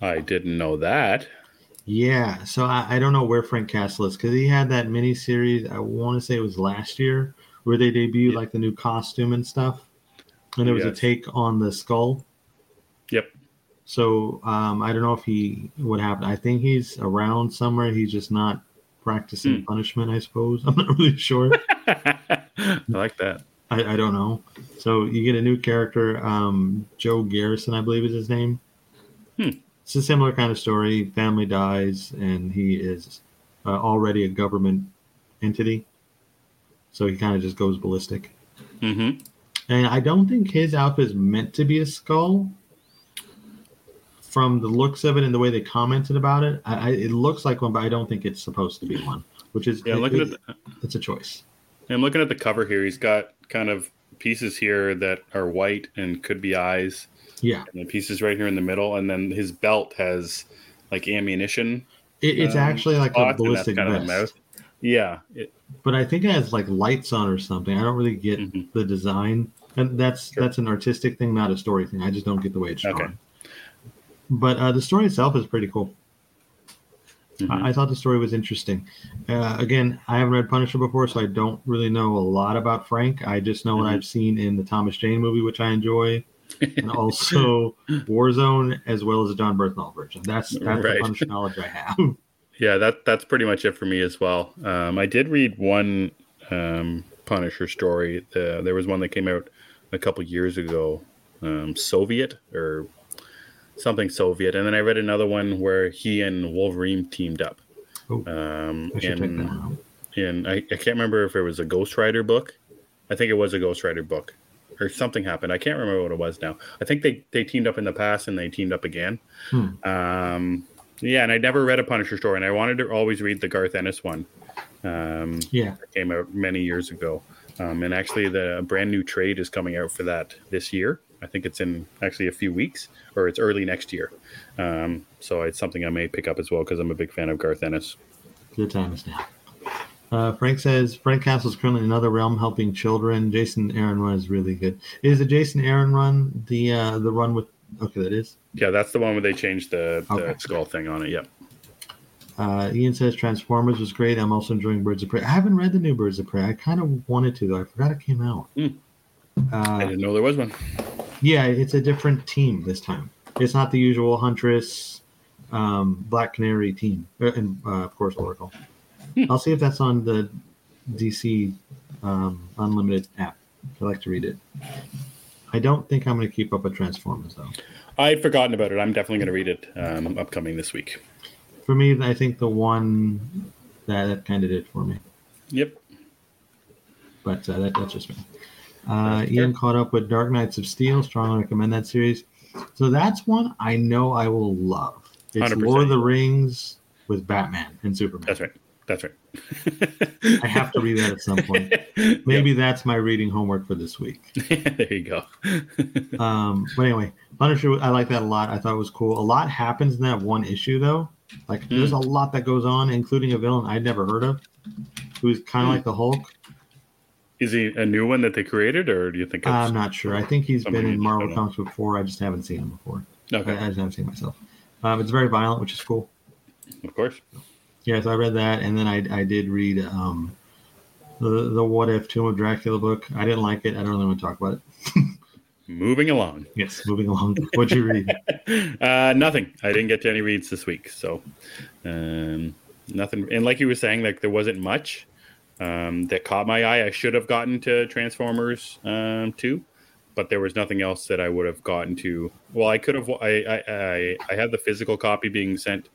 I didn't know that. Yeah. So I, I don't know where Frank Castle is because he had that mini series. I want to say it was last year where they debuted Yeah. like the new costume and stuff. And it was a take on the skull. Yep. So um, I don't know if he what happened. I think he's around somewhere. He's just not practicing Hmm. punishment. I suppose [laughs] I'm not really sure. [laughs] I like that. I, I don't know. So you get a new character, um, Joe Garrison, I believe is his name. Hmm. It's a similar kind of story. Family dies, and he is uh, already a government entity. So he kind of just goes ballistic. hmm And I don't think his outfit is meant to be a skull. From the looks of it and the way they commented about it, I, I, it looks like one, but I don't think it's supposed to be one. Which is Yeah, looking it- at the, it's a choice. I'm looking at the cover here. He's got kind of pieces here that are white and could be eyes, Yeah, and then pieces right here in the middle, and then his belt has like ammunition. it, it's um, actually like a ballistic the vest, mouth. Yeah, it, but I think it has like lights on or something. I don't really get Mhm. the design, and that's Sure. that's an artistic thing, not a story thing. I just don't get the way it's drawn. Okay. but uh, the story itself is pretty cool. Mhm. I, I thought the story was interesting. Uh, again, I haven't read Punisher before, so I don't really know a lot about Frank. I just know what Mhm. I've seen in the Thomas Jane movie, which I enjoy, and also Warzone, as well as the Jon Bernthal version. That's that's Right. the knowledge I have. [laughs] Yeah, that that's pretty much it for me as well. Um, I did read one um, Punisher story. The, there was one that came out a couple years ago, um, Soviet or something Soviet, and then I read another one where he and Wolverine teamed up. Oh, Um, I should check that in, out. in I, I can't remember if it was a Ghost Rider book. I think it was a Ghost Rider book, or something happened. I can't remember what it was now. I think they they teamed up in the past and they teamed up again. Hmm. Um, yeah, and I never read a Punisher story, and I wanted to always read the Garth Ennis one. Um, Yeah, came out many years ago, um, and actually the brand new trade is coming out for that this year. I think it's in actually a few weeks, or it's early next year. Um, so it's something I may pick up as well because I'm a big fan of Garth Ennis. good times now. Uh, Frank says Frank Castle is currently in another realm helping children. Jason Aaron run is really good. Is the Jason Aaron run the uh, the run with? Okay, that is. Yeah, that's the one where they changed the, the Okay. skull thing on it. Yep. Uh, Ian says Transformers was great. I'm also enjoying Birds of Prey. I haven't read the new Birds of Prey. I kind of wanted to though. I forgot it came out. Hmm. I didn't know there was one. yeah, it's a different team this time. It's not the usual Huntress, um, Black Canary team, Uh, and uh, of course Oracle. I'll see if that's on the DC um, Unlimited app. If I like to read it. I don't think I'm going to keep up with Transformers though. I'd forgotten about it. I'm definitely going to read it um, upcoming this week. For me, I think the one that, that kind of did for me. Yep. but uh, that, that's just me. Uh, Ian caught up with Dark Knights of Steel. Strongly recommend that series. So that's one I know I will love. It's 100%. Lord of the Rings with Batman and Superman. That's right. That's right. I have to read that at some point. [laughs] Maybe that's my reading homework for this week. [laughs] there you go. [laughs] Um, but anyway, Punisher, I like that a lot. I thought it was cool. A lot happens in that one issue, though. Like, there's a lot that goes on, including a villain I'd never heard of, who's kind of Hmm. like the Hulk. Is he a new one that they created, or do you think it's I'm not sure. I think he's been in Marvel comics before. I just haven't seen him before. okay? I, I just haven't seen myself. Um, it's very violent, which is cool. Of course. Yeah, so I read that, and then I, I did read um, the the What If Tomb of Dracula book. I didn't like it. I don't really want to talk about it. [laughs] Moving along. Yes, moving along. What'd you read? [laughs] Uh, nothing. I didn't get to any reads this week, so um, nothing. And like you were saying, like there wasn't much um, that caught my eye. I should have gotten to Transformers um, too, but there was nothing else that I would have gotten to. Well, I could have. I I I, I had the physical copy being sent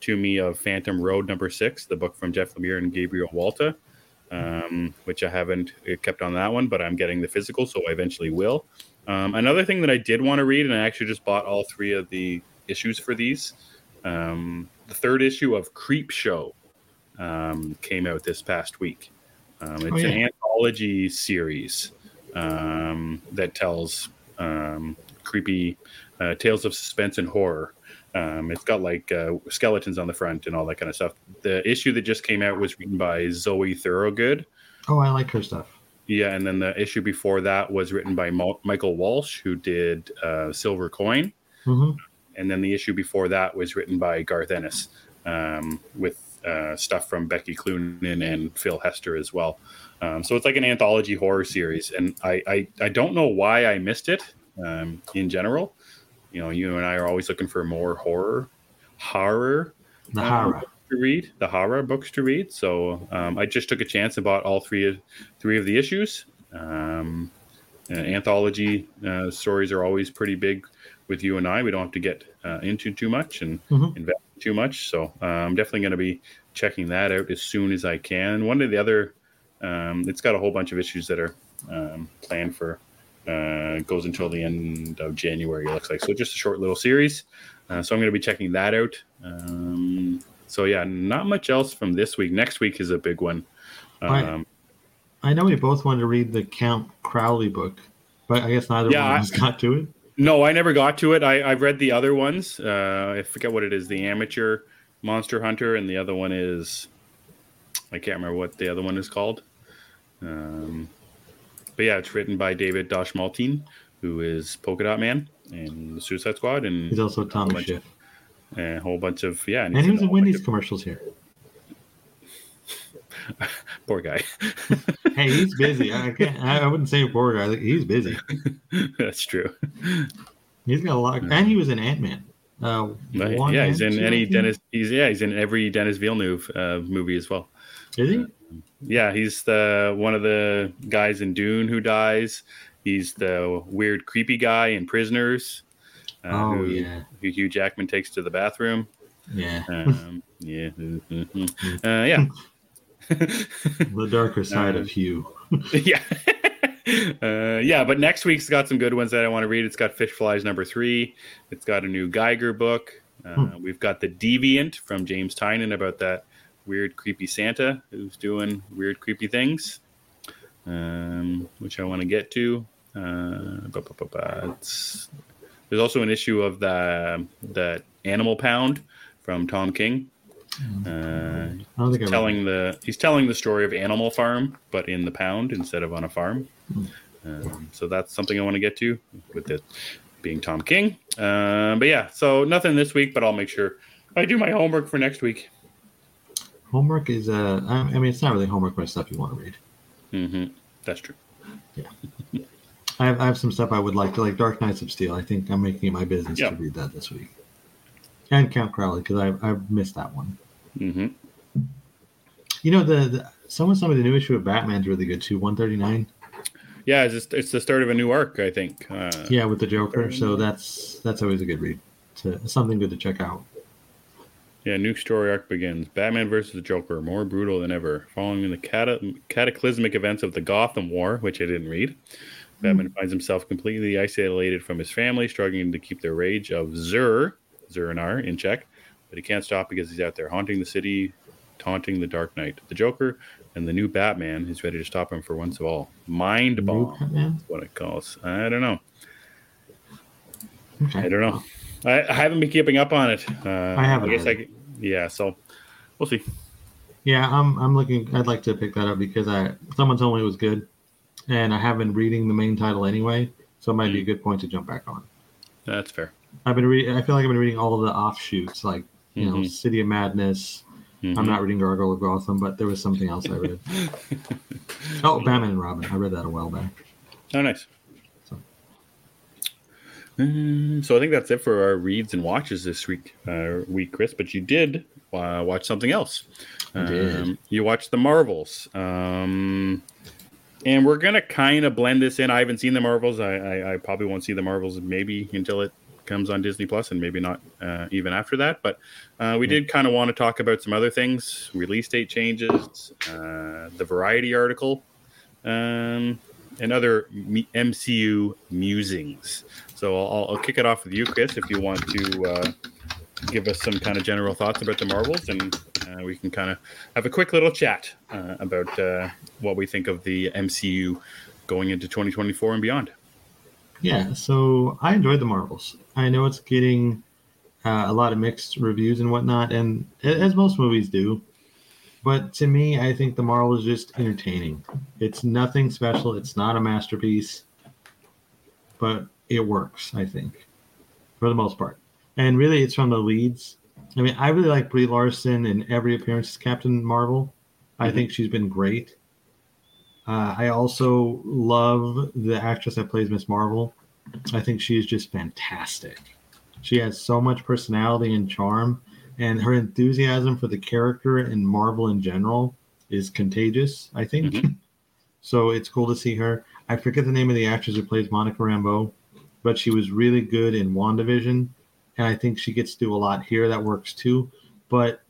to me of Phantom Road number six, the book from Jeff Lemire and Gabriel Walta. Um, which I haven't uh, kept on that one, but I'm getting the physical, so I eventually will. Um, another thing that I did want to read, and I actually just bought all three of the issues for these. Um, the third issue of Creepshow um, came out this past week. Um, it's Oh, an anthology series um, that tells um, creepy uh, tales of suspense and horror. Um, it's got like uh, skeletons on the front and all that kind of stuff. The issue that just came out was written by Zoe Thorogood. Oh, I like her stuff. Yeah, and then the issue before that was written by Mo- Michael Walsh, who did uh, Silver Coin, hmm and then the issue before that was written by Garth Ennis, um, with uh, stuff from Becky Cloonan and Phil Hester as well. Um, so it's like an anthology horror series, and I I, I don't know why I missed it um, in general. You know, you and I are always looking for more horror, horror The um, horror. to read, the horror books to read. So um, I just took a chance and bought all three of three of the issues. Um, uh, anthology uh, stories are always pretty big with you and I. We don't have to get uh, into too much and Mhm. invest too much. So uh, I'm definitely going to be checking that out as soon as I can. One of the other, um, it's got a whole bunch of issues that are um, planned for. Uh, goes until the end of January. It looks like so. Just a short little series. Uh, so I'm going to be checking that out. Um, so yeah, not much else from this week. Next week is a big one. Um, I know we both wanted to read the Count Crowley book, but I guess neither Yeah, one I- of us got to it. No, I never got to it. I, I've read the other ones. Uh, I forget what it is. The amateur monster hunter, and the other one is I can't remember what the other one is called. Um, but yeah, it's written by David Dastmalchian, who is Polka Dot Man. and the Suicide Squad, and He's also Schiff. and a whole bunch of yeah. And he he's was a in Wendy's of- commercials here. [laughs] Poor guy. [laughs] Hey, he's busy. I can't. I wouldn't say poor guy. He's busy. [laughs] That's true. He's got a lot. of, And he was in Ant Man. Uh, Yeah, he's in any? Denis. He's yeah, he's in every Denis Villeneuve uh, movie as well. Is he? Yeah, he's the one of the guys in Dune who dies. He's the weird, creepy guy in Prisoners. Uh, Oh, who, yeah. who Hugh Jackman takes to the bathroom. Yeah. Um, [laughs] yeah, mhm. uh, yeah, [laughs] the darker side of Hugh. [laughs] yeah, uh, yeah. But next week's got some good ones that I want to read. It's got Fish Flies number three. It's got a new Geiger book. Uh, We've got the Deviant from James Tynion about that weird, creepy Santa who's doing weird, creepy things, um, which I want to get to. Uh, there's also an issue of the that Animal Pound from Tom King. Uh, I don't think I telling the he's telling the story of Animal Farm, but in the pound instead of on a farm. Um, so that's something I want to get to with it being Tom King. Um, but yeah, so nothing this week, but I'll make sure I do my homework for next week. Homework is uh, I I mean, it's not really homework, but stuff you want to read. hmm That's true. Yeah. I have, I have some stuff I would like to, like Dark Knights of Steel. I think I'm making it my business Yeah. to read that this week. And Count Crowley, because I've, I've missed that one. hmm You know, the, the someone told me the new issue of Batman's really good too. 139. Yeah, it's, just, it's the start of a new arc, I think. Uh, Yeah, with the Joker. So that's that's always a good read. To, something good to check out. Yeah, new story arc begins. Batman versus the Joker, more brutal than ever. Following the cata- cataclysmic events of the Gotham War, which I didn't read, Batman hmm. finds himself completely isolated from his family, struggling to keep the rage of Zur, Zur-En-Arrh, in check. But he can't stop because he's out there haunting the city, taunting the Dark Knight. The Joker and the new Batman is ready to stop him for once of all. Mind bomb, is what it calls. I don't know. Okay. I don't know. I, I haven't been keeping up on it. Uh, I haven't I guess I. either. could- Yeah, so we'll see. Yeah, I'm I'm looking. I'd like to pick that up because I someone told me it was good, and I have been reading the main title anyway, so it might be a good point to jump back on. That's fair. I've been reading. I feel like I've been reading all of the offshoots, like you know, Mhm. City of Madness. Mhm. I'm not reading Gargoyle of Gotham, but there was something else I read. [laughs] oh, Batman and Robin. I read that a while back. Oh, nice. So- Um, so I think that's it for our reads and watches this week, uh, week, Chris. But you did uh, watch something else. Um, you watched the Marvels, um, and we're gonna kind of blend this in. I haven't seen the Marvels. I, I, I probably won't see the Marvels maybe until it comes on Disney Plus, and maybe not uh, even after that. But uh, we did kind of want to talk about some other things: release date changes, uh, the Variety article, um, and other MCU musings. So I'll, I'll kick it off with you, Chris, if you want to uh, give us some kind of general thoughts about the Marvels, and uh, we can kind of have a quick little chat uh, about uh, what we think of the MCU going into 2024 and beyond. Yeah, so I enjoyed the Marvels. I know it's getting uh, a lot of mixed reviews and whatnot, and as most movies do. But to me, I think the Marvel is just entertaining. It's nothing special. It's not a masterpiece, but it works. I think, for the most part. And really, it's from the leads. I mean, I really like Brie Larson in every appearance as Captain Marvel. I Mhm. think she's been great. Uh, I also love the actress that plays Miss Marvel. I think she is just fantastic. She has so much personality and charm, and her enthusiasm for the character and Marvel in general is contagious. I think. Mhm. So it's cool to see her. I forget the name of the actress who plays Monica Rambeau, but she was really good in WandaVision, and I think she gets to do a lot here that works too. But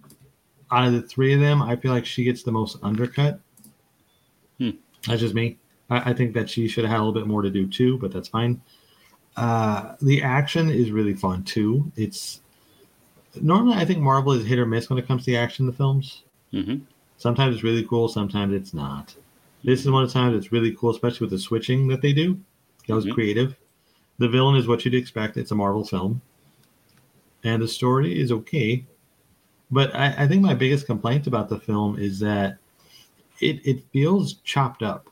out of the three of them, I feel like she gets the most undercut. Hmm. That's just me. I, I think that she should have had a little bit more to do too, but that's fine. Uh, the action is really fun too. It's normally I think Marvel is hit or miss when it comes to the action in the films. hmm Sometimes it's really cool, sometimes it's not. This is one of the times it's really cool, especially with the switching that they do. That was Mhm. creative. The villain is what you'd expect. It's a Marvel film. And the story is okay. But I, I think my biggest complaint about the film is that it, it feels chopped up.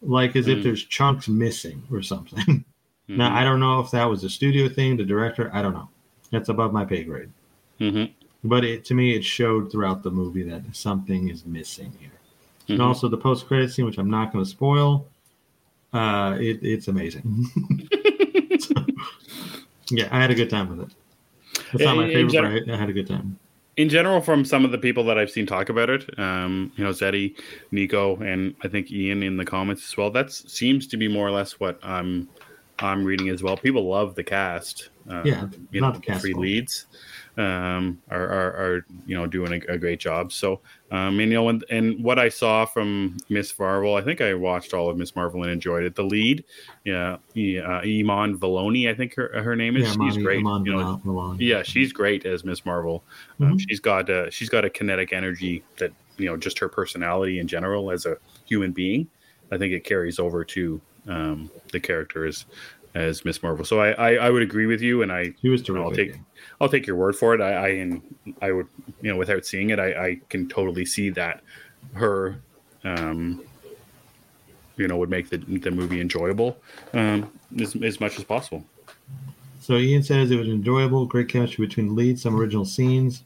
Like as if Mm. there's chunks missing or something. [laughs] Now Mhm. I don't know if that was a studio thing, the director. I don't know. That's above my pay grade. Mhm. But it, to me, it showed throughout the movie that something is missing here. Mhm. And also the post credit scene, which I'm not going to spoil. Uh, it, it's amazing. [laughs] Yeah, I had a good time with it. It's not my In- in favorite, gen- but I, I had a good time. in general, from some of the people that I've seen talk about it, um, you know, Zeddy, Nico, and I think Ian in the comments as well. That seems to be more or less what I'm I'm reading as well. People love the cast. Uh, Yeah, not know, the cast three leads um, are, are are you know doing a, a great job. So, um, and you know, and, and what I saw from Miss Marvel, I think I watched all of Miss Marvel and enjoyed it. The lead, yeah, E- uh, Iman Vellani, I think her her name is. Yeah, she's great. Amon you know, yeah, she's great as Miss Marvel. Um, Mhm. she's got a, she's got a kinetic energy that you know just her personality in general as a human being. I think it carries over to um, the character as as Miss Marvel. So I, I I would agree with you, and I He was terrific. I'll take I'll take your word for it. I I, and I would you know without seeing it, I, I can totally see that her. Um, you know, would make the the movie enjoyable um, as, as much as possible. So Ian says it was enjoyable, great chemistry between the leads, some original scenes,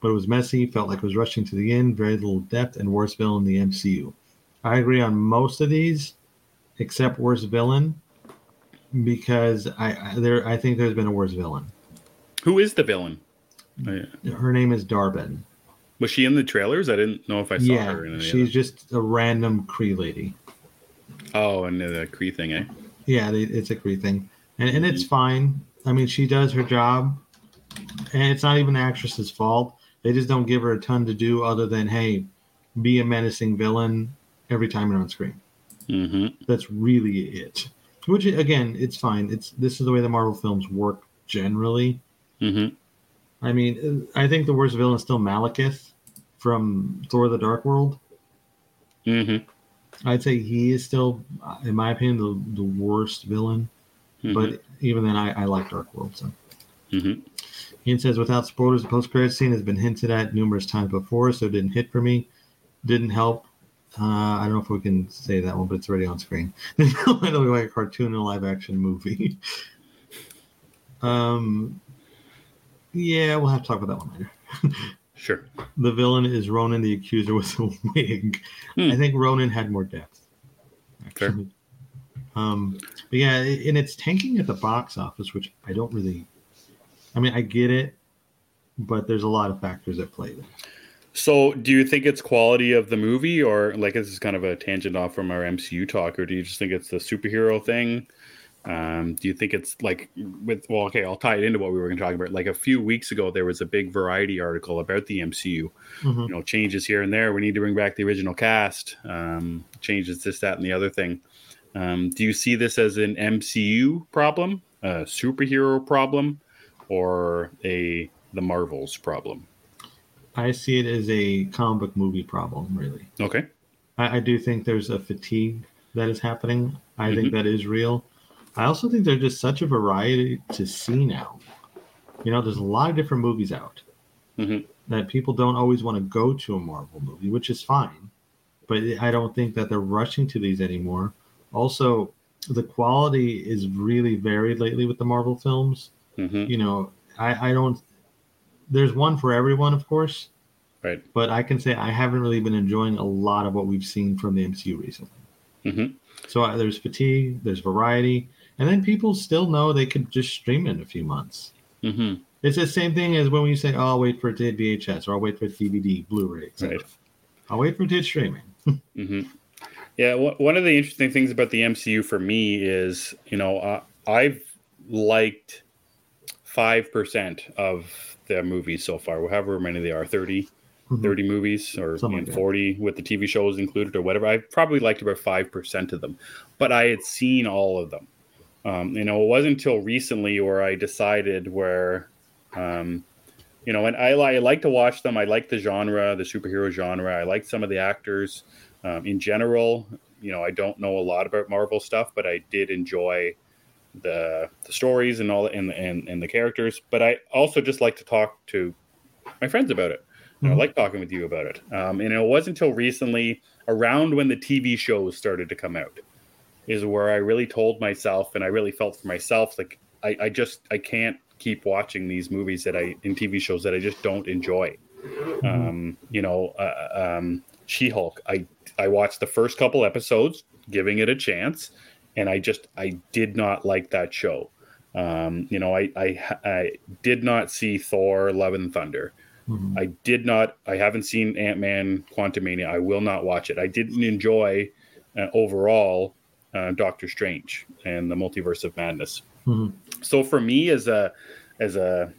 but it was messy, felt like it was rushing to the end, very little depth, and worst villain in the MCU. I agree on most of these, except worst villain, because I, I there I think there's been a worse villain. Who is the villain? Her name is Dar-Benn. Was she in the trailers? I didn't know if I saw Yeah, her in any she's just a random Kree lady. Oh, and the Kree thing, eh? Yeah, it's a Kree thing, and and it's fine. I mean, she does her job, and it's not even the actress's fault. They just don't give her a ton to do other than hey, be a menacing villain every time you're on screen. Mm-hmm. That's really it. Which again, it's fine. It's this is the way the Marvel films work generally. Mm-hmm. I mean, I think the worst villain is still Malekith from Thor: The Dark World. Mm-hmm. I'd say he is still, in my opinion, the, the worst villain. Mm-hmm. But even then, I, I like Dark World. So mm-hmm. Ian says, without spoilers, the post credit scene has been hinted at numerous times before, so it didn't hit for me. Didn't help. Uh, I don't know if we can say that one, but it's already on screen. [laughs] it looked like a cartoon and a live action movie. [laughs] um, yeah, we'll have to talk about that one later. [laughs] Sure. the villain is Ronan the Accuser with a [laughs] wig. Hmm. I think Ronan had more depth. Fair. Um, but yeah, and it's tanking at the box office, which I don't really. I mean, I get it, but there's a lot of factors at play there. So, do you think it's quality of the movie, or like this is kind of a tangent off from our MCU talk, or do you just think it's the superhero thing? Um, do you think it's like with well, okay, I'll tie it into what we were going to talk about. Like a few weeks ago, there was a big Variety article about the MCU. Mhm. You know, changes here and there. We need to bring back the original cast. Um, changes this, that, and the other thing. Um, do you see this as an MCU problem, a superhero problem, or a the Marvels problem? I see it as a comic book movie problem, really. Okay. I, I do think there's a fatigue that is happening. I think that is real. I also think there's just such a variety to see now. You know, there's a lot of different movies out Mhm. that people don't always want to go to a Marvel movie, which is fine. But I don't think that they're rushing to these anymore. Also, the quality is really varied lately with the Marvel films. hmm You know, I, I don't. There's one for everyone, of course, Right. but I can say I haven't really been enjoying a lot of what we've seen from the MCU recently. hmm So uh, there's fatigue, there's variety, and then people still know they could just stream it in a few months. hmm It's the same thing as when we say, "Oh, I'll wait for it to hit VHS," or "I'll wait for it DVD, Blu-ray." Right. I'll wait for it to hit streaming. [laughs] hmm Yeah. One of the interesting things about the MCU for me is, you know, uh, I've liked five percent of the movies so far, however many they are 30, Mhm. 30 movies, or like that. forty with the TV shows included, or whatever. I've probably liked about five percent of them, but I had seen all of them. Um, you know, it wasn't until recently where I decided where. Um, you know, and I, I like to watch them. I like the genre, the superhero genre. I like some of the actors. Um, in general, you know, I don't know a lot about Marvel stuff, but I did enjoy the the stories and all and and, and the characters. But I also just like to talk to my friends about it. I Mhm. like talking with you about it. Um, and it wasn't until recently, around when the TV shows started to come out, is where I really told myself and I really felt for myself like I, I just I can't keep watching these movies that I in TV shows that I just don't enjoy. Mm-hmm. Um, you know, uh, um, She Hulk. I I watched the first couple episodes, giving it a chance, and I just I did not like that show. Um, you know, I, I I did not see Thor: Love and Thunder. Mhm. I did not. I haven't seen Ant Man: Quantumania. I will not watch it. I didn't enjoy uh, overall uh, Doctor Strange and the Multiverse of Madness. Mhm. So for me, as a as a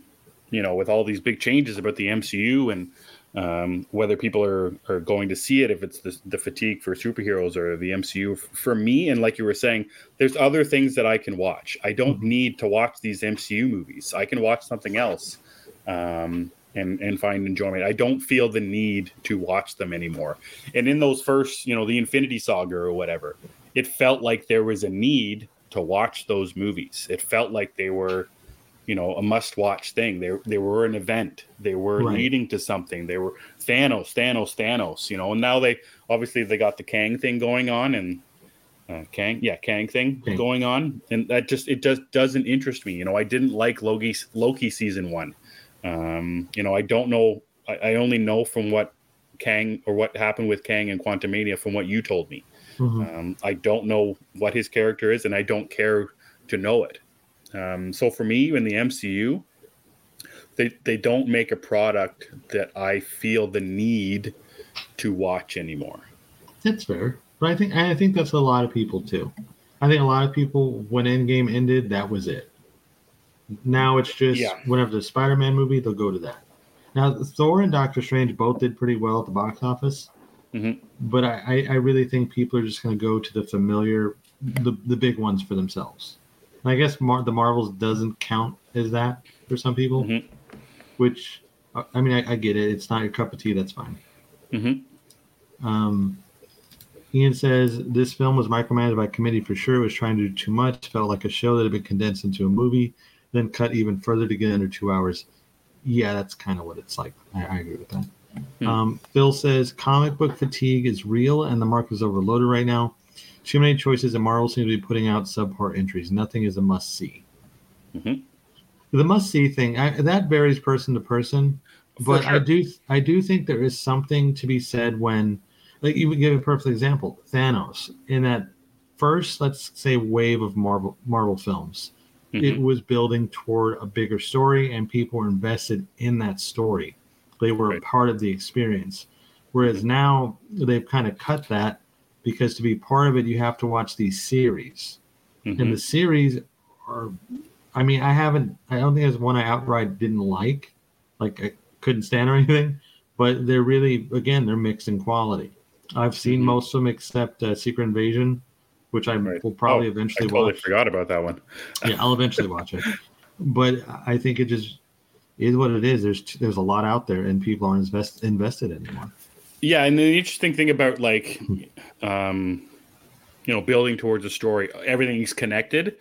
you know, with all these big changes about the MCU and um, whether people are, are going to see it, if it's the, the fatigue for superheroes or the MCU, for me, and like you were saying, there's other things that I can watch. I don't need to watch these MCU movies. I can watch something else um, and and find enjoyment. I don't feel the need to watch them anymore. And in those first, you know, the Infinity Saga or whatever, it felt like there was a need to watch those movies. It felt like they were you know a must-watch thing. They they were an event. They were Right. leading to something. They were Thanos, Thanos, Thanos. You know, and now they obviously they got the Kang thing going on and uh, Kang, yeah, Kang thing Kang. going on, and that just it just doesn't interest me. You know, I didn't like Loki Loki season one. Um, you know, I don't know. I, I only know from what Kang or what happened with Kang and Quantumania from what you told me. Mhm. Um, I don't know what his character is, and I don't care to know it. Um, so for me, in the MCU, they they don't make a product that I feel the need to watch anymore. That's fair, but I think I think that's a lot of people too. I think a lot of people when Endgame ended, that was it. Now it's just Yeah. whenever the Spider-Man movie, they'll go to that. Now Thor and Doctor Strange both did pretty well at the box office, Mhm. but I, I, really think people are just going to go to the familiar, the the big ones for themselves. And I guess Mar- the Marvels doesn't count as that for some people, Mhm. which I I mean I, I get it. It's not your cup of tea. That's fine. Mhm. Um, Ian says this film was micromanaged by committee for sure. It was trying to do too much. Felt like a show that had been condensed into a movie, then cut even further to get under two hours. Yeah, that's kind of what it's like. I, I agree with that. Hmm. Um, Phil says comic book fatigue is real, and the market is overloaded right now. Too many choices, and Marvel seems to be putting out subpar entries. Nothing is a must see. Mhm. The must see thing I, that varies person to person but I do I do think there is something to be said when like you would give a perfect example Thanos in that first let's say wave of Marvel Marvel films it Mhm. was building toward a bigger story and people were invested in that story they were Right. a part of the experience whereas now they've kind of cut that because to be part of it you have to watch these series Mhm. and the series are i mean i haven't i don't think there's one i outright didn't like like i couldn't stand or [laughs] anything but they're really again they're mixed in quality i've seen Mhm. most of them except uh, secret invasion which i Right. will probably Oh, I eventually totally watch forgot about that one. yeah i'll eventually watch it but i think it just is what it is there's there's a lot out there and people aren't invest, invested anymore Yeah, and the interesting thing about like, um, you know, building towards a story, everything's connected.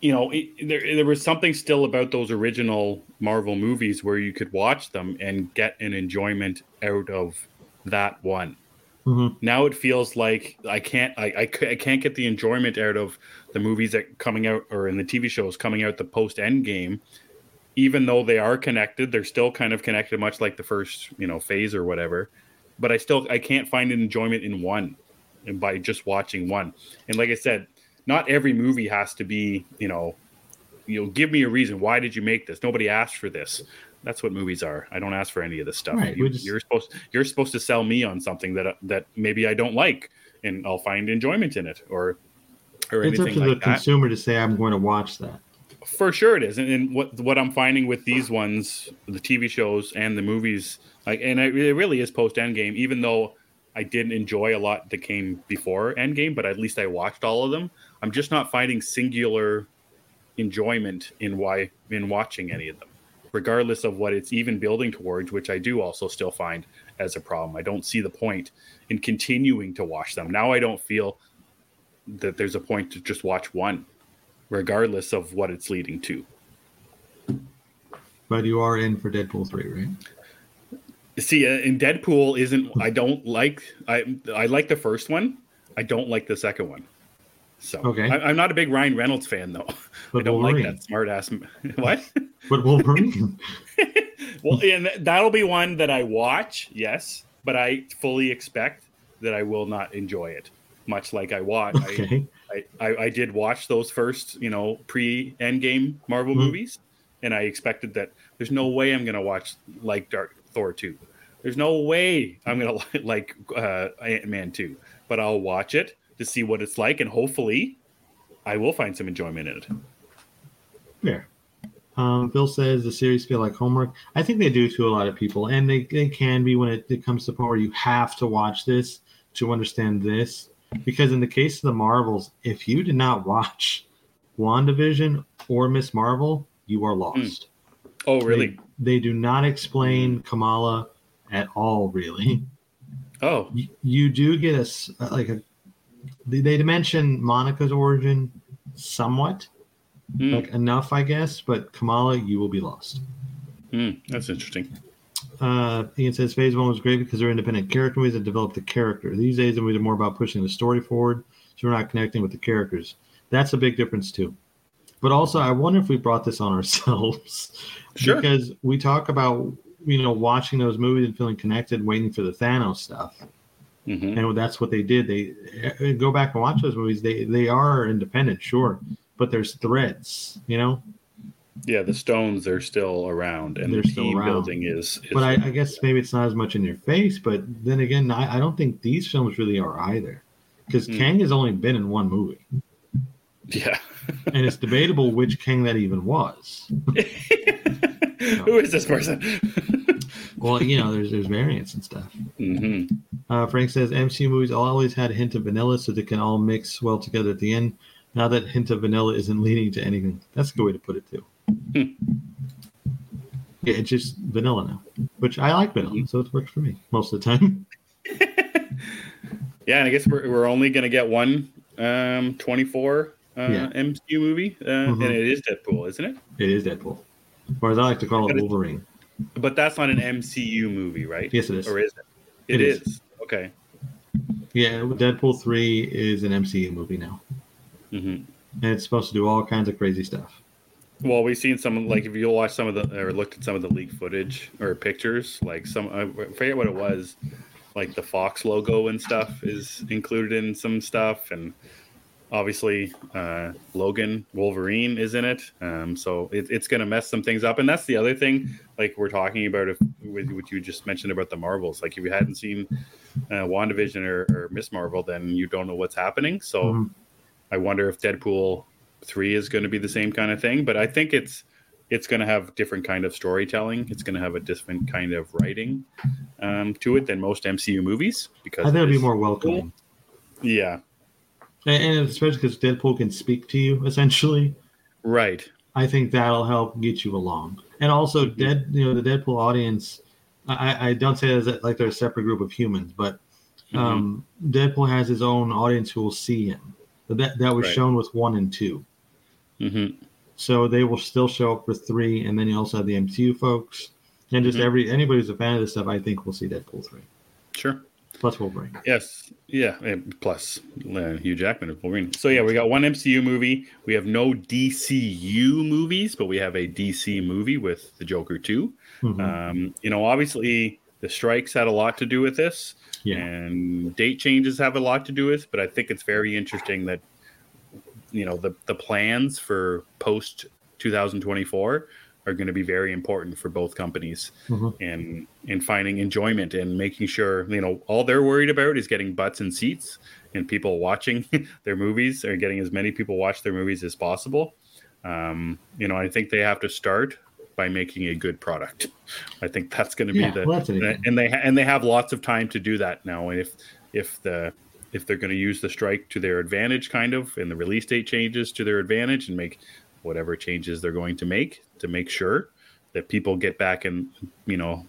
You know, it, there there was something still about those original Marvel movies where you could watch them and get an enjoyment out of that one. Mhm. Now it feels like I can't I I can't get the enjoyment out of the movies that coming out or in the TV shows coming out the post end game even though they are connected, they're still kind of connected, much like the first, you know, phase or whatever. But I still I can't find an enjoyment in one, and by just watching one. And like I said, not every movie has to be, you know, you know, give me a reason. Why did you make this? Nobody asked for this. That's what movies are. I don't ask for any of this stuff. Right, You, just- you're supposed you're supposed to sell me on something that that maybe I don't like, and I'll find enjoyment in it, or or it's up anything to the that. consumer to say i'm going to watch that For sure it is, and, and what what I'm finding with these ones, the TV shows and the movies, like, and it it really is post Endgame. Even though I didn't enjoy a lot that came before Endgame, but at least I watched all of them. I'm just not finding singular enjoyment in why in watching any of them, regardless of what it's even building towards, which I do also still find as a problem. I don't see the point in continuing to watch them. Now I don't feel that there's a point to just watch one regardless of what it's leading to. but you are in for deadpool 3 right See, uh, in Deadpool isn't I don't like I I like the first one. I don't like the second one. So Okay. I, I'm not a big Ryan Reynolds fan though. [laughs] I But don't Wolverine. like that smart ass. [laughs] What? But Wolverine. [laughs] well, and that'll be one that I watch, yes, but I fully expect that I will not enjoy it. Much like I watch, okay. I, I, I did watch those first, you know, pre Endgame Marvel Mhm. movies, and I expected that there's no way I'm gonna watch like Dark Thor two. There's no way I'm gonna [laughs] like uh, Ant Man two, but I'll watch it to see what it's like, and hopefully, I will find some enjoyment in it. Fair. Um, Bill says the series feel like homework. I think they do to a lot of people, and they, they can be when it, it comes to point where you have to watch this to understand this. Because in the case of the Marvels, if you did not watch WandaVision or Miss Marvel, you are lost. Oh, really? They, they do not explain Kamala at all, really. Oh, you, you do get a s- like a they, they mention Monica's origin somewhat, Hmm. like enough, I guess. But Kamala, you will be lost. Hmm, that's interesting. Uh, Ian says Phase One was great because they're independent character movies that develop the character. These days, the movies are more about pushing the story forward, so we're not connecting with the characters. That's a big difference too. But also, I wonder if we brought this on [laughs] ourselves Sure. because we talk about you know watching those movies and feeling connected, waiting for the Thanos stuff. hmm and that's what they did. They eh, go back and watch those movies. They they are independent, sure, but there's threads, you know. Yeah, the stones are still around, and They're the still around. building is. is But I, I guess maybe it's not as much in your face. But then again, I, I don't think these films really are either, because Hmm. Kang has only been in one movie, yeah. and it's debatable which Kang that even was. [laughs] Who is this person? [laughs] Well, you know, there's there's variants and stuff. hmm Uh, Frank says MCU movies always had a hint of vanilla, so they can all mix well together at the end. Now that hint of vanilla isn't leading to anything. That's a good way to put it too. Yeah, it's just vanilla now, which I like vanilla, so it works for me most of the time. [laughs] Yeah, and I guess we're, we're only going to get one um, 24 uh, Yeah. MCU movie, uh, Mhm. and it is Deadpool, isn't it? It is Deadpool, or as I like to call But it, Wolverine. But that's not an MCU movie, right? Yes, it is. Or is it? It it is. is. Okay. Yeah, Deadpool three is an MCU movie now, hmm and it's supposed to do all kinds of crazy stuff. Well, we've seen some like if you watch some of the or looked at some of the leak footage or pictures, like some I forget what it was, like the Fox logo and stuff is included in some stuff, and obviously uh, Logan Wolverine is in it. Um, so it, it's going to mess some things up, and that's the other thing. Like we're talking about if with what you just mentioned about the Marvels, like if you hadn't seen uh, WandaVision or, or Miss Marvel, then you don't know what's happening. So. Mhm. I wonder if Deadpool three is going to be the same kind of thing, but I think it's it's going to have different kind of storytelling. It's going to have a different kind of writing um, to it than most MCU movies because I think it'll be more welcoming, Yeah, and, and especially because Deadpool can speak to you essentially. right. I think that'll help get you along. And also, Mm-hmm. dead, you know, the Deadpool audience. I, I don't say as like they're a separate group of humans, but Mm-hmm. um, Deadpool has his own audience who will see him. But that that was Right. shown with one and two, hmm so they will still show up for three, and then you also have the MCU folks, and just Mhm. every anybody who's a fan of this stuff. I think will see Deadpool three Sure. plus Wolverine. Yes. Yeah. Plus uh, Hugh Jackman as Wolverine. So yeah, we got one MCU movie. We have no DCU movies, but we have a DC movie with the Joker two. Mhm. Um, you know, obviously the strikes had a lot to do with this. yeah, and date changes have a lot to do with but i think it's very interesting that you know the the plans for post 2024 are going to be very important for both companies Mhm. in in finding enjoyment and making sure you know all they're worried about is getting butts and seats and people watching [laughs] their movies or getting as many people watch their movies as possible. Um, you know i think they have to start by making a good product. I think that's going to be Yeah, the well, and they ha- and they have lots of time to do that now. And if if the if they're going to use the strike to their advantage kind of and the release date changes to their advantage and make whatever changes they're going to make to make sure that people get back and you know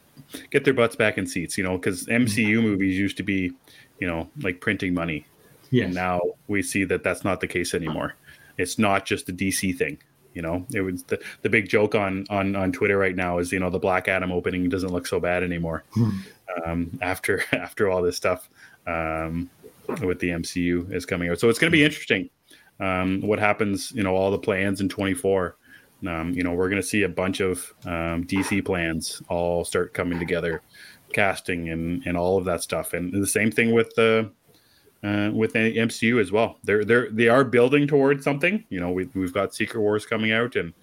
get their butts back in seats you know because mcu movies used to be you know like printing money. Yes, and now we see that that's not the case anymore. It's not just a dc thing you know? It was the, the big joke on on on twitter right now is you know the black adam opening doesn't look so bad anymore. Hmm. um, after [laughs] after all this stuff. Um, with the MCU is coming out. So it's going to be interesting. um, what happens, you know, all the plans in 24. Um, you know, we're going to see a bunch of um, DC plans all start coming together, casting and and all of that stuff, and the same thing with the uh, with the MCU as well. They're they're they are building towards something. You know, we we've got Secret Wars coming out, and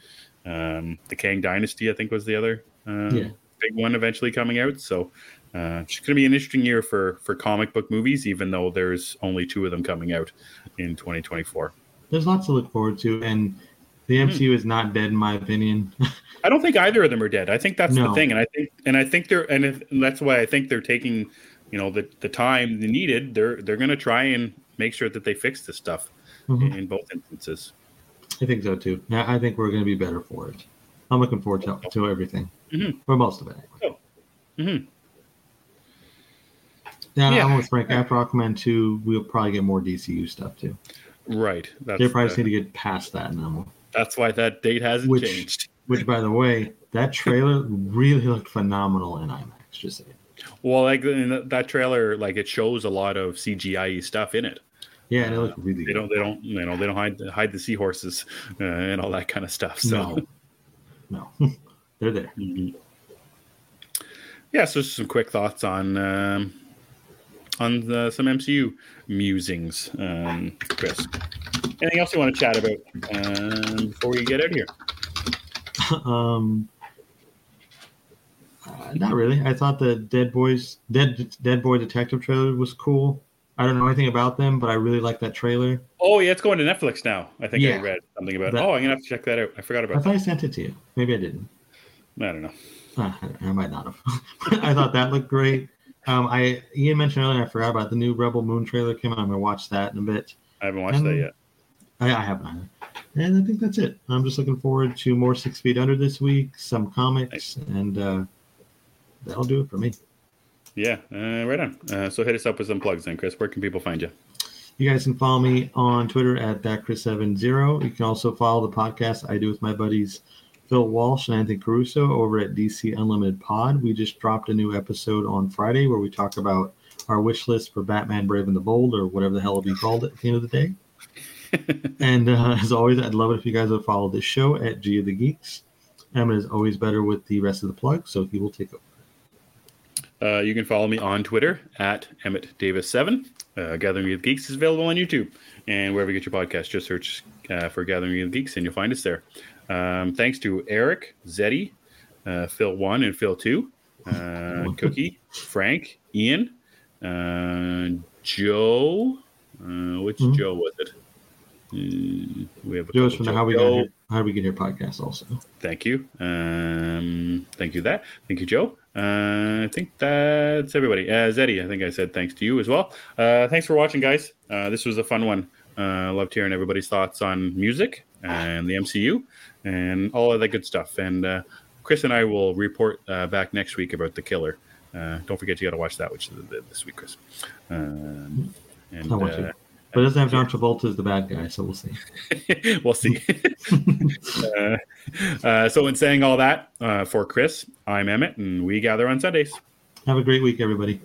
um, the Kang Dynasty, I think, was the other uh, Yeah. big one eventually coming out. So uh, it's going to be an interesting year for for comic book movies, even though there's only two of them coming out in 2024. There's lots to look forward to, and the Hmm. MCU is not dead in my opinion. [laughs] I don't think either of them are dead. I think that's the thing, and I think and I think they're and, if, and that's why I think they're taking you know the the time needed. They're they're going to try and make sure that they fix this stuff Mhm. in both instances. I think so too. Now, I think we're going to be better for it. I'm looking forward to, to everything, Mhm. for most of it. Anyway. Mhm. Yeah, Yeah. I'm with Frank. After Aquaman 2, we'll probably get more DCU stuff too. Right. That's They probably the- just need to get past that, then that's why that date hasn't Which- changed. Which, by the way, that trailer really looked phenomenal in IMAX. Just saying. Well, like in that- trailer, like it shows a lot of CGI stuff in it. Yeah, and it looked really They don't, they don't, you know, they don't hide hide the seahorses uh, and all that kind of stuff. So, No, no, [laughs] they're there. Mhm. yeah. So just some quick thoughts on um, on the, some MCU musings, um, Chris. Anything else you want to chat about um, before we get out of here? [laughs] um, uh, not really. I thought the Dead Boys, Dead Dead Boy Detective trailer was cool. I don't know anything about them, but I really like that trailer. Oh, yeah, it's going to Netflix now. I think I read something about. That- oh, I'm gonna have to check that out. I forgot about. I thought I sent it to you. Maybe I didn't. I don't know. Uh, I might not have. [laughs] I thought that looked great. Um, I Ian mentioned earlier. I forgot about the new Rebel Moon trailer came out. I'm gonna watch that in a bit. I haven't watched that Um, yet. I, I haven't either. And I think that's it. I'm just looking forward to more Six Feet Under this week, some comics, and uh, that'll do it for me. Yeah, uh, right on. Uh, so hit us up with some plugs then, Chris. Where can people find you? You guys can follow me on Twitter at that thatchris70. You can also follow the podcast I do with my buddies Phil Walsh and Anthony Caruso over at DC Unlimited Pod. We just dropped a new episode on Friday where we talk about our wish list for Batman Brave and the Bold or whatever the hell it'll be called at the end of the day. [laughs] and uh, as always, I'd love it if you guys would follow this show at G of the Geeks. Emmet is always better with the rest of the plugs, so he will take over. Uh, you can follow me on Twitter at Emmet Davis7. Uh, Gathering of Geeks is available on YouTube and wherever you get your podcast. Just search uh, for Gathering of Geeks and you'll find us there. Um, thanks to Eric, Zeddy, uh, Phil One and Phil Two, uh, [laughs] Cookie, Frank, Ian, uh, Joe. Uh, which Mhm. Joe was it? Mm, we have a Joe's couple from the Joe- How We Got Here, How We Get Here podcast also. Thank you. Um, thank you that. Thank you, Joe. Uh, I think that's everybody. Uh, Zeddy, I think I said thanks to you as well. Uh, thanks for watching, guys. Uh, this was a fun one. Uh, loved hearing everybody's thoughts on music and the MCU and all of that good stuff. And uh, Chris and I will report uh, back next week about The Killer. Uh, don't forget you got to watch that, which is the- this week, Chris. Um, and I want uh, to. But it doesn't have John Travolta as the bad guy, so we'll see. [laughs] we'll see. [laughs] uh, uh, so, in saying all that, uh, for Chris, I'm Emmet, and we gather on Sundays. Have a great week, everybody.